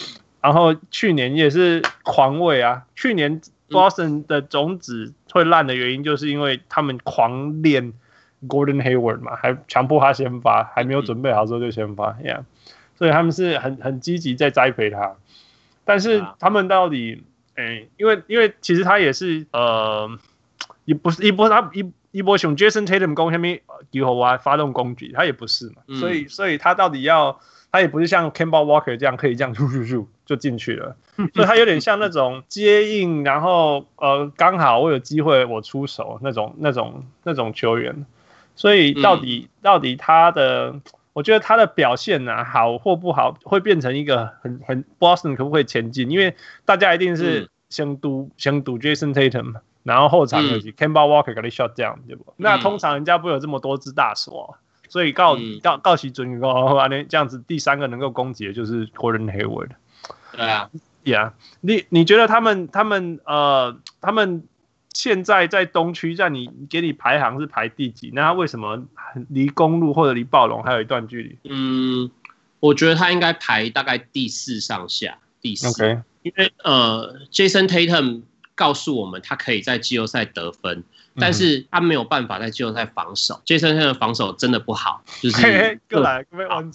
然后去年也是狂喂啊，去年 Boston 的种子会烂的原因就是因为他们狂练。Gordon Hayward 嘛，还强迫他先发，还没有准备好之后就先发，Yeah，所以他们是很很积极在栽培他。但是他们到底，哎、欸，因为因为其实他也是呃，也不是一波他一一波熊 Jason Tatum 攻下面以后啊发动攻击，他也不是嘛，所以所以他到底要，他也不是像 Kemba Walker 这样可以这样 咻咻咻就进去了，所以他有点像那种接应，然后呃刚好我有机会我出手那种那种那种球员。所以到底、嗯、到底他的，我觉得他的表现呢、啊，好或不好，会变成一个很很 Boston 可不可以前进？因为大家一定是先赌先赌 Jason Tatum，然后后场有 Kemba Walker 给你 shut down，对不？嗯、那通常人家不会有这么多只大手，所以告、嗯、告告其准以后，啊，这样子第三个能够攻击的就是 Gordon Hayward。对啊，Yeah，你你觉得他们他们呃他们？现在在东区，在你给你排行是排第几？那他为什么离公路或者离暴龙还有一段距离？嗯，我觉得他应该排大概第四上下，第四。Okay. 因为呃，Jason Tatum 告诉我们他可以在季后赛得分，嗯、但是他没有办法在季后赛防守。Jason Tatum 的防守真的不好，就是过来，各位汪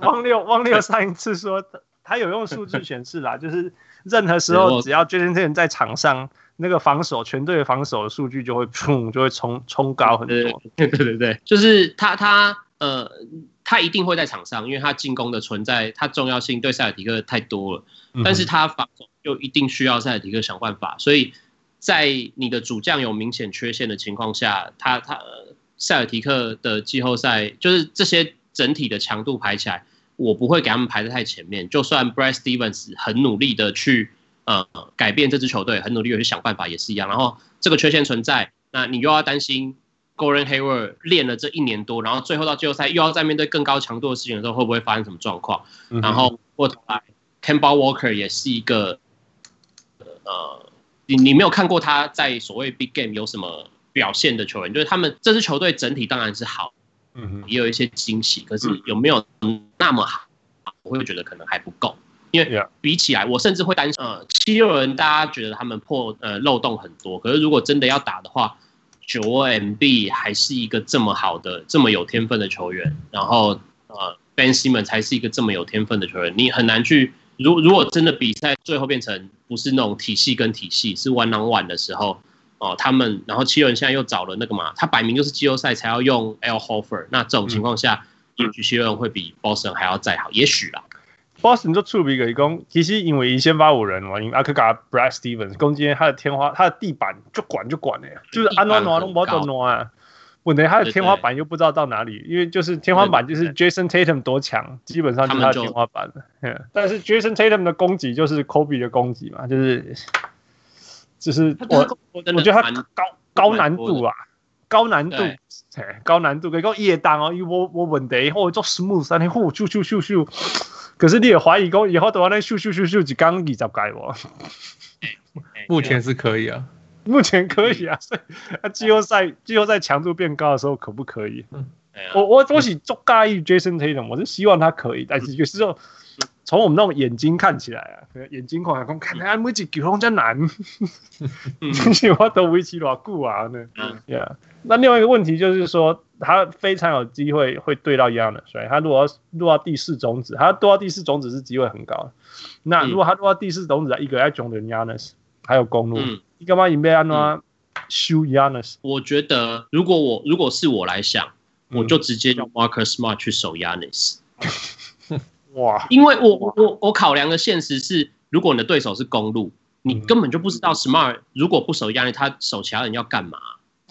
汪六汪六上一次说他他有用数据显示啦，就是任何时候只要 Jason Tatum 在场上。那个防守，全队的防守的数据就会砰，就会冲冲高很多。对对对对，就是他他呃，他一定会在场上，因为他进攻的存在，他重要性对塞尔提克太多了。但是他防守就一定需要塞尔提克想办法。所以在你的主将有明显缺陷的情况下，他他塞尔提克的季后赛就是这些整体的强度排起来，我不会给他们排在太前面。就算 Brad Stevens 很努力的去。呃，改变这支球队很努力的去想办法也是一样，然后这个缺陷存在，那你又要担心 Gordon Hayward 练了这一年多，然后最后到季后赛又要再面对更高强度的事情的时候，会不会发生什么状况？嗯、然后过头来 c a m b a Walker 也是一个，呃，你你没有看过他在所谓 Big Game 有什么表现的球员，就是他们这支球队整体当然是好，嗯哼，也有一些惊喜，可是有没有那么好？我会觉得可能还不够。因为比起来，我甚至会担心，呃，七六人大家觉得他们破呃漏洞很多，可是如果真的要打的话，九 MB 还是一个这么好的、这么有天分的球员，然后呃 Ben Simmons 才是一个这么有天分的球员，你很难去，如如果真的比赛最后变成不是那种体系跟体系，是 one on one 的时候，哦、呃，他们然后七六人现在又找了那个嘛，他摆明就是季后赛才要用 Al Horford，那这种情况下，也许七六人会比 Boston 还要再好，也许啦。Boston 就触笔个一攻，其实因为以先发五人嘛，因为阿克嘎、Brad Stevens 攻击他的天花，他的地板就管就管了呀，就是安暖暖都不要暖啊。问题他的天花板又不知道到哪里，因为就是天花板就是 Jason Tatum 多强，基本上就是他的天花板了。但是 Jason Tatum 的攻击就是 Kobe 的攻击嘛，就是就是我我觉得他高高难度啊，高难度，高难度，给个夜档哦，因为我我问题后做 smooth 三天呼咻咻咻咻，可是你也怀疑讲以后的话，那咻咻咻咻就刚二十届我，目前是可以啊。目前可以啊，所以啊，季后赛季后赛强度变高的时候可不可以？嗯，我我我是足介意 Jason Tatum，我是希望他可以，但是有时候从我们那种眼睛看起来啊，眼睛看来看，看每一球拢真难，我都维持偌久啊呢？嗯，Yeah。那另外一个问题就是说，他非常有机会会对到 Giannis，所以他如果要落到第四种子，他要落到第四种子是机会很高。那如果他落到第四种子，一个爱种的 Giannis，还有公路。嗯你干嘛准备安怎修 Giannis？我觉得，如果我如果是我来想，我就直接用 Marcus Smart 去守 Giannis。哇！因为我我我考量的现实是，如果你的对手是公路，你根本就不知道 Smart 如果不守 Giannis，他守其他人要干嘛？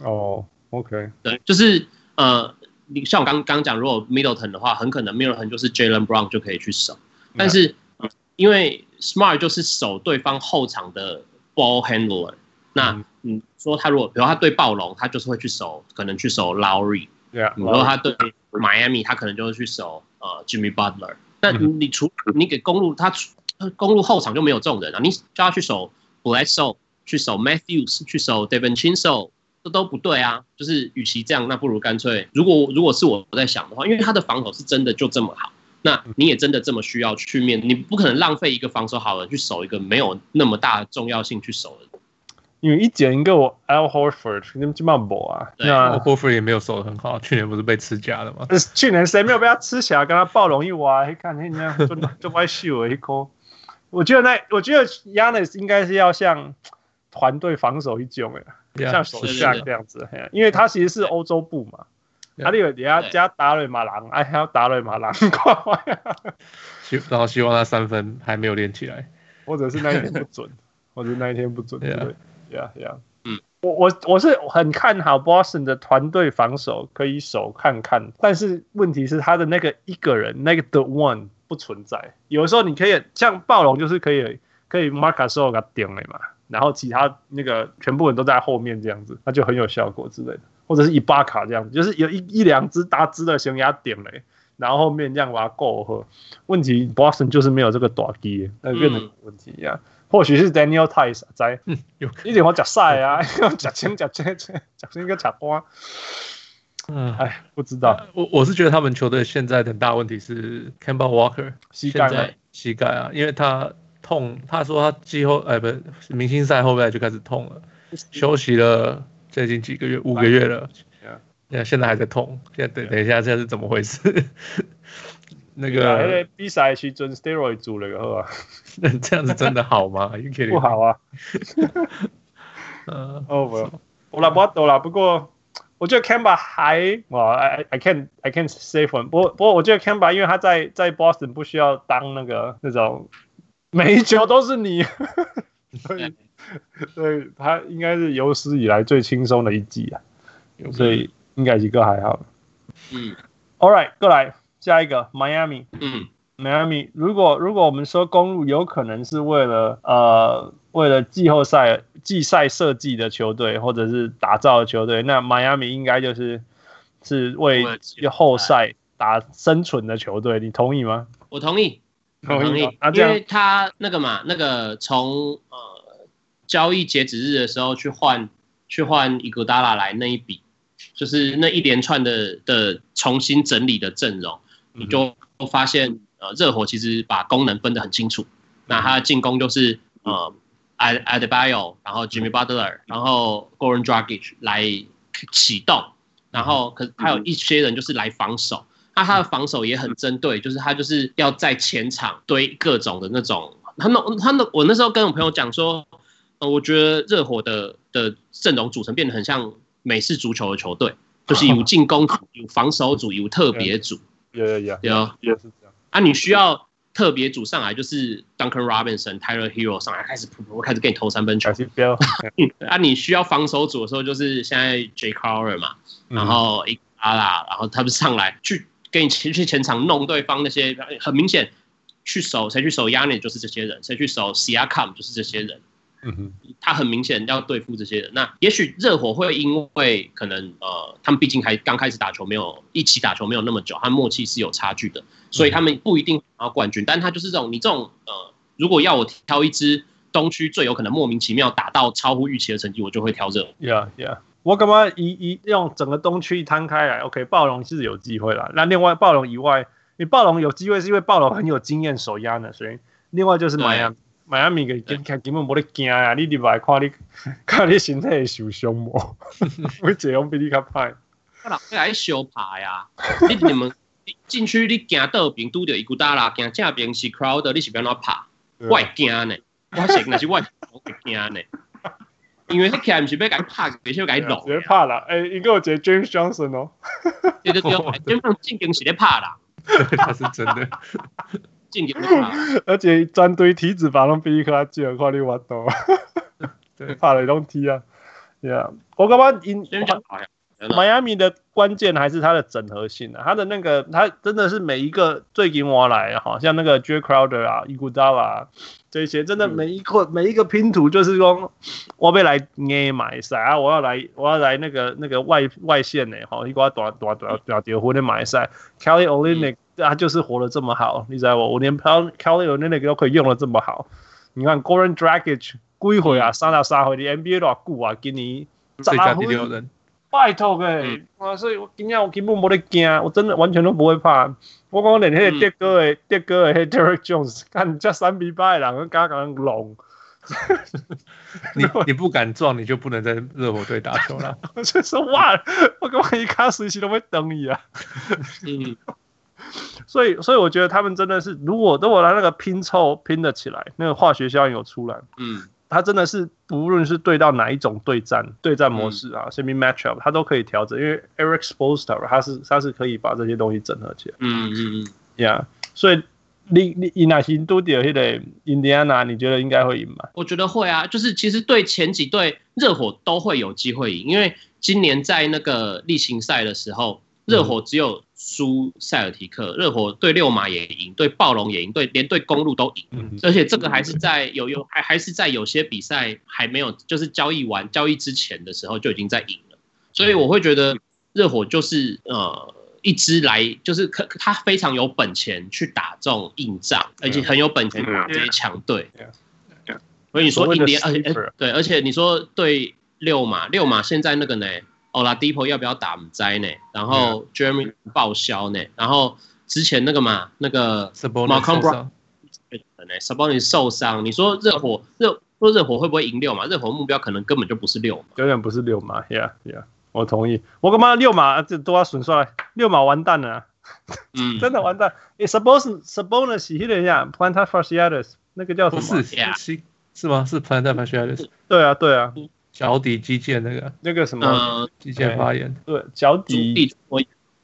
哦，OK，对，就是呃，你像我刚刚讲，如果 Middleton 的话，很可能 Middleton 就是 Jaylen Brown 就可以去守，但是因为 Smart 就是守对方后场的。Ball handler，那你说他如果，比如他对暴龙，他就是会去守，可能去守 Lowry。对啊。你说他对 Miami，他可能就会去守呃 Jimmy Butler。那你除你给公路，他公路后场就没有这种人啊，你叫他去守 Bledsoe，去守 Matthews，去守 DiVincenzo，这都不对啊。就是与其这样，那不如干脆，如果如果是我在想的话，因为他的防守是真的就这么好。那你也真的这么需要去面？你不可能浪费一个防守好的去守一个没有那么大的重要性去守的。因为一捡一个我 Al Horford，你们这么搏啊？对啊，Horford 也没有守得很好，去年不是被吃瞎了吗？去年谁没有被他吃瞎？跟他暴龙一挖，一看人家就就歪秀了一颗。我觉得那我觉得 Giannis 应该是要像团队防守一种诶，像首相这样子，因为他其实是欧洲部嘛。他那个底下加达瑞马郎，哎，还要达瑞马郎，希 然后希望他三分还没有练起来，或者是那一天不准，或者那一天不准，对呀呀，嗯，我我我是很看好 Boston 的团队防守可以守看看，但是问题是他的那个一个人那个 The One 不存在，有的时候你可以像暴龙就是可以可以 Marc Gasol 给他顶了嘛，然后其他那个全部人都在后面这样子，那就很有效果之类的。或者是一巴卡这样子，就是有一一两只大只的悬崖点雷，然后后面这样把它过河。问题 Boston 就是没有这个短机，那变成问题呀、啊。或许是 Daniel Theis 在，嗯，有一点我讲晒啊，讲清讲清讲清一个假瓜。嗯，哎，不知道。我我是觉得他们球队现在的大问题是 Camber Walker 膝盖，膝盖啊，因为他痛，他说他季后哎不是明星赛后面就开始痛了，休息了。最近几个月，五个月了，现在现在还在痛。现在等等一下，现在是怎么回事？那个比赛去准 steroid 做了个，那 这样子真的好吗？不好啊。嗯，哦不，我拉不多了。不过我觉得 Kemba 还，哇，I I can't I can't say for。不过不过我觉得 Kemba 因为他在在 Boston 不需要当那个那种每一球都是你。所以所以他应该是有史以来最轻松的一季啊，所以应该几个还好。嗯，All right，过来下一个 Miami。嗯，Miami，如果如果我们说公路有可能是为了呃为了季后赛季赛设计的球队，或者是打造的球队，那 Miami 应该就是是为后赛打生存的球队，你同意吗？我同意，同意，同意啊，因为他那个嘛，那个从呃。交易截止日的时候去换去换伊古达拉来那一笔，就是那一连串的的重新整理的阵容，你就发现呃热火其实把功能分得很清楚。那他的进攻就是呃 Adebayo，然后 Jimmy Butler，然后 Goran Dragic 来启动，然后可还有一些人就是来防守。那他的防守也很针对，就是他就是要在前场堆各种的那种。他那他那我那时候跟我朋友讲说。呃，我觉得热火的的阵容组成变得很像美式足球的球队，就是有进攻组、有防守组、有特别组。有有有有，也是这样。啊，你需要特别组上来就是 Duncan Robinson、Tyler Hero 上来开始噗噗开始给你投三分球。啊，你需要防守组的时候，就是现在 Jay Crowder 嘛，然后伊阿拉，然后他们上来去给你前去前场弄对方那些，很明显去守谁去守 Giannis 就是这些人，谁去守 Siakam 就是这些人。嗯哼，他很明显要对付这些人。那也许热火会因为可能呃，他们毕竟还刚开始打球，没有一起打球没有那么久，他默契是有差距的，所以他们不一定拿冠军。但他就是这种，你这种呃，如果要我挑一支东区最有可能莫名其妙打到超乎预期的成绩，我就会挑热火。Yeah, yeah，我感觉一一用整个东区摊开来？OK，暴龙是有机会啦。那另外暴龙以外，你暴龙有机会是因为暴龙很有经验守压呢，所以另外就是迈阿密。迈阿密个根根本冇得惊啊！你入来看你 看你身体会受伤无？我这样比你较歹。啊，人来相拍呀！你你们进去你行倒边拄着伊古达啦，行正边是 crowd，你是要安怎拍？我会惊呢，我是那是我我会惊呢。因为是 Cam 是被改拍，被先改弄。直接拍了，哎，一个我接 James Johnson 哦。对对对，James Johnson 是咧拍啦。他是真的。进攻咧而且一砖堆体子把拢比伊克拉进，快你挖到。对，拍了拢种啊。Yeah，我感觉因 Miami 的。关键还是它的整合性啊，它的那个，它真的是每一个最近我来，好像那个 Jae Crowder 啊、Iguodala 啊这些，真的每一个、嗯、每一个拼图就是说，我被来捏买赛啊，我要来我要来那个那个外外线呢，哈，一个大大大大结婚的买赛，Kelly Olynyk。他就是活得这么好，你知道不？我连 Kelly Olynyk 都可以用的这么好。你看 Goran Dragic 归回啊，杀到杀回的 NBA 多少股啊？给你最佳第六人，拜托诶！哇，所以我今天我根本没得惊，我真的完全都不会怕。我讲连那个跌哥诶，跌哥诶，Derrick Jones，看这三比八的人，跟刚刚龙。你你不敢撞，你就不能在热火队打球了。我就说哇，我刚刚一卡随时都会等你啊。嗯。所以，所以我觉得他们真的是，如果如果来那个拼凑拼得起来，那个化学效应有出来，嗯，他真的是不论是对到哪一种对战对战模式啊，什么 matchup，他都可以调整，因为 Eric Spoelstra 他是他是可以把这些东西整合起来，嗯嗯嗯，，Yeah，，所以你你你那个印第安纳，你觉得应该会赢吗？我觉得会啊，就是其实对前几队热火都会有机会赢，因为今年在那个例行赛的时候，热火只有。输塞尔提克，热火对六马也赢，对暴龙也赢，对连对公路都赢，而且这个还是在有有还还是在有些比赛还没有就是交易完交易之前的时候就已经在赢了，所以我会觉得热火就是呃一支来就是可他非常有本钱去打这种硬仗，而且很有本钱打这些强队。所以你说印第安，对，而且你说对六马，六马现在那个呢？Oladipo 要不要打？唔知呢。然后 Jeremy 报销呢。然后之前那个嘛，那个 Malcolm Brogdon，Sabonis 受伤。你说热火热说热火会不会赢六嘛？热火目标可能根本就不是六嘛，根本不是六嘛。Yeah Yeah，我同意。我干嘛六马这都要损衰？六马完蛋了，嗯，真的完蛋。Sabonis Sabonis 是那个呀，Plantar Fasciitis 那个叫什么？是是是吗？是 Plantar Fasciitis？对啊对啊。脚底肌腱那个那个什么？肌腱发炎，对脚底。我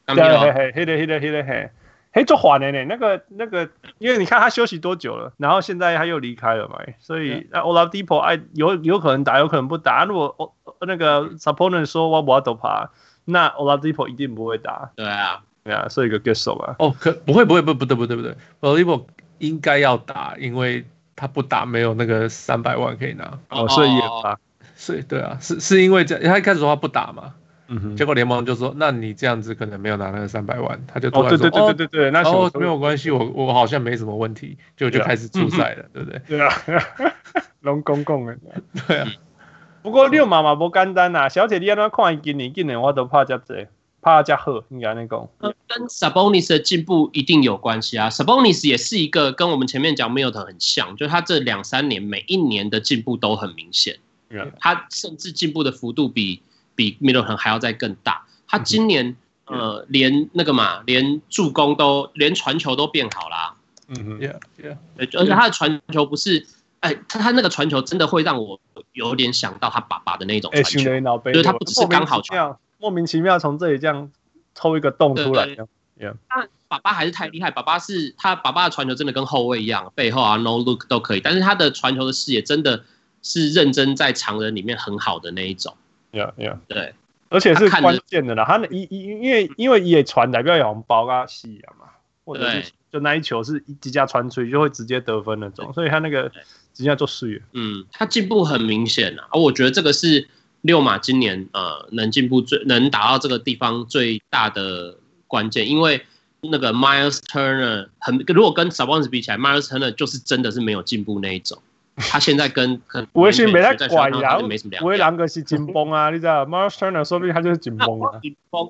嘿嘿嘿的嘿的嘿的嘿，嘿。做滑的呢那个那个，因为你看他休息多久了，然后现在他又离开了嘛，所以那 Olaf Deepo 爱有有可能打有可能不打，如果 O 那个 Supponer 说我不要走爬，那 Olaf Deepo 一定不会打。对啊。对啊，是一个 guess 嘛。哦可不会不会不不对不对不对，Olaf Deepo 应该要打，因为他不打没有那个三百万可以拿。哦，所以也。是，对啊，是是因为这样，他一开始说他不打嘛，嗯哼，结果联盟就说，那你这样子可能没有拿那个三百万，他就突然说，哦，对对对对对，那哦没有关系，我我好像没什么问题，就就开始出赛了，对不对？对啊，龙公公的，对啊。不过六马嘛不简单呐，小姐你要怎看今年，今年我都怕加济，怕加好，应该那讲。跟 Sabonis 的进步一定有关系啊，Sabonis 也是一个跟我们前面讲 Middleton 很像，就是他这两三年每一年的进步都很明显。他甚至进步的幅度比比 Middleton 还要再更大。他今年呃连那个嘛，连助攻都连传球都变好啦。嗯嗯，Yeah Yeah。而且他的传球不是，哎，他他那个传球真的会让我有点想到他爸爸的那种传球，就是他不只是刚好传，莫名其妙从这里这样抽一个洞出来。Yeah。他爸爸还是太厉害，爸爸是他爸爸的传球真的跟后卫一样，背后啊 no look 都可以，但是他的传球的视野真的是认真在常人里面很好的那一种。Yeah, yeah. 对，而且是关键的啦。他一一因为因为也传代表有红包啊戏啊嘛，或者是就那一球是一直接传出去就会直接得分那种，所以他那个直接做事业。嗯，他进步很明显啊，而我觉得这个是六马今年呃能进步最能达到这个地方最大的关键，因为那个 Miles Turner 很如果跟 Sabonis 比起来，Miles Turner 就是真的是没有进步那一种。他现在跟我 是没在怪呀，我为两个是紧绷啊，你知道，Miles Turner 说不定他就是紧绷啊。紧绷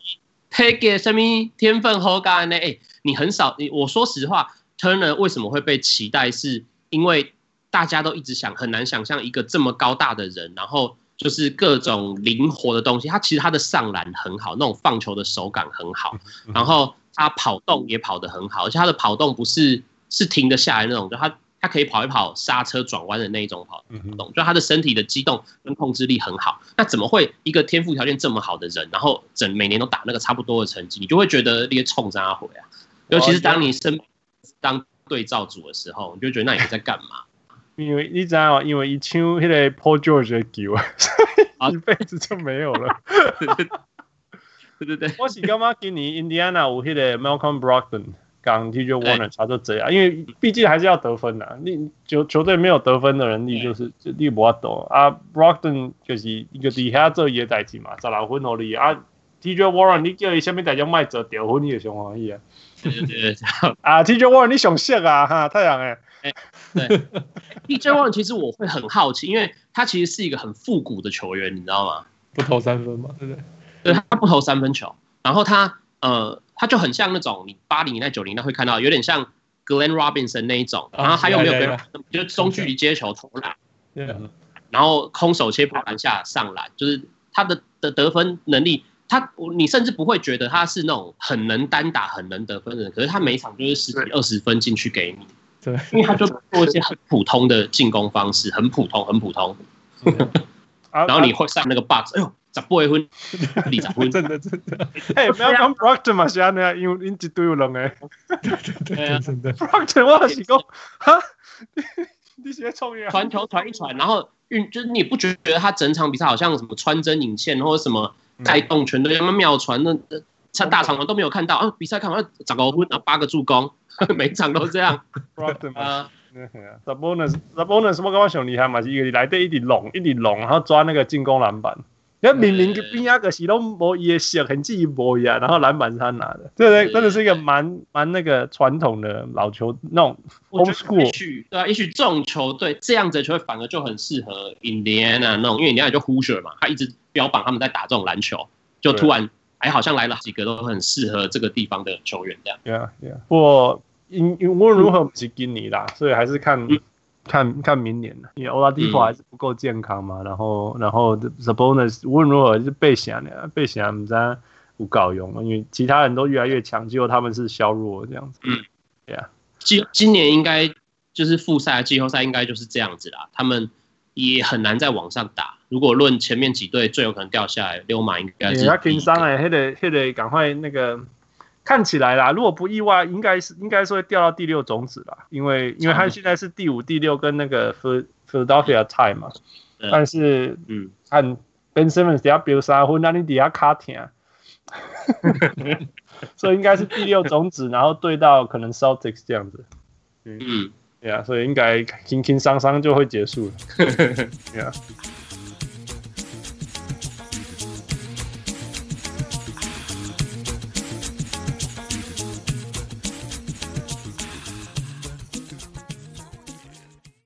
，Take 什么天分好干呢？哎，你很少，你我说实话，Turner 为什么会被期待？是因为大家都一直想很难想象一个这么高大的人，然后就是各种灵活的东西。他其实他的上篮很好，那种放球的手感很好，然后他跑动也跑得很好，而且他的跑动不是是停得下来那种，就他。他可以跑一跑刹车转弯的那一种跑动，就他的身体的机动跟控制力很好。那怎么会一个天赋条件这么好的人，然后整每年都打那个差不多的成绩，你就会觉得那些冲渣回啊？尤其是当你身当对照组的时候，你就觉得那你在干嘛？因为你知道，因为一抢那个 Paul George 的球，一辈子就没有了。对对对，我是感觉今年印第安纳有那个 Malcolm Brogdon。刚 TJ Warren 差就这样，因为毕竟还是要得分呐。你球球队没有得分的能力，就是就你无法度啊。Brockton 就是一个底下做伊个代志嘛，十六分而已啊。TJ Warren 你叫伊啥物代志卖做掉分，你也上欢喜啊。对对对，啊 TJ Warren 你想色啊哈，太阳诶。对，TJ Warren 其实我会很好奇，因为他其实是一个很复古的球员，你知道吗？不投三分嘛，对不对？对，他不投三分球，然后他呃。他就很像那种你八零年代九零年代会看到，有点像 Glenn Robinson 那一种，然后他又没有就中距离接球投篮，然后空手切破篮下上篮，就是他的的得分能力，他你甚至不会觉得他是那种很能单打、很能得分的人，可是他每场就是十几二十分进去给你，对，因为他就做一些很普通的进攻方式，很普通，很普通，然后你会上那个 box，哎呦。十八分，二十分，真 的真的。哎，不要讲是安尼啊，因为因一堆有两个。对对对，真的。Brogdon 我是讲，哈，你是在创业？传球传一传，然后运，就是你不觉得他整场比赛好像什么穿针引线，或者什么带动全队，什么妙传那那大场都没有看到啊？比赛看完十五分，然后八个助攻，每场都这样。Brogdon 啊，Sabonis，Sabonis 什么跟我想厉害嘛？是一个来对一直拢一直拢，然后抓那个进攻篮板。那明明边那个是都无伊的很记忆无一样，然后篮板是他拿的，对对，真的是一个蛮蛮那个传统的老球那种 old school。也许对啊，也许这种球队这样子的球队反而就很适合 Indiana 那种，因为印第安纳就 Hoosier 嘛，他一直标榜他们在打这种篮球，就突然哎好像来了几个都很适合这个地方的球员这样。对啊对啊，不过因因无论如何不是今年啦，所以还是看。嗯看看明年了，因为 Oladipo 还是不够健康嘛，嗯、然后然后 Sabonis 无论如何是备选的，备选唔知不够用，因为其他人都越来越强，结果他们是削弱这样子。嗯，对啊，今今年应该就是复赛、季后赛应该就是这样子啦，他们也很难再往上打。如果论前面几队最有可能掉下来，溜马应该是。他紧张哎，还得还得赶快那个。看起来啦，如果不意外，应该是应该是会掉到第六种子啦，因为因为他现在是第五、第六跟那个 Philadelphia tie 嘛，但是嗯，看 Ben Simmons 底下飙三分，那你底下卡停，所以应该是第六种子，然后对到可能 Celtics 这样子，嗯，对啊，所以应该轻轻松松就会结束了，对啊。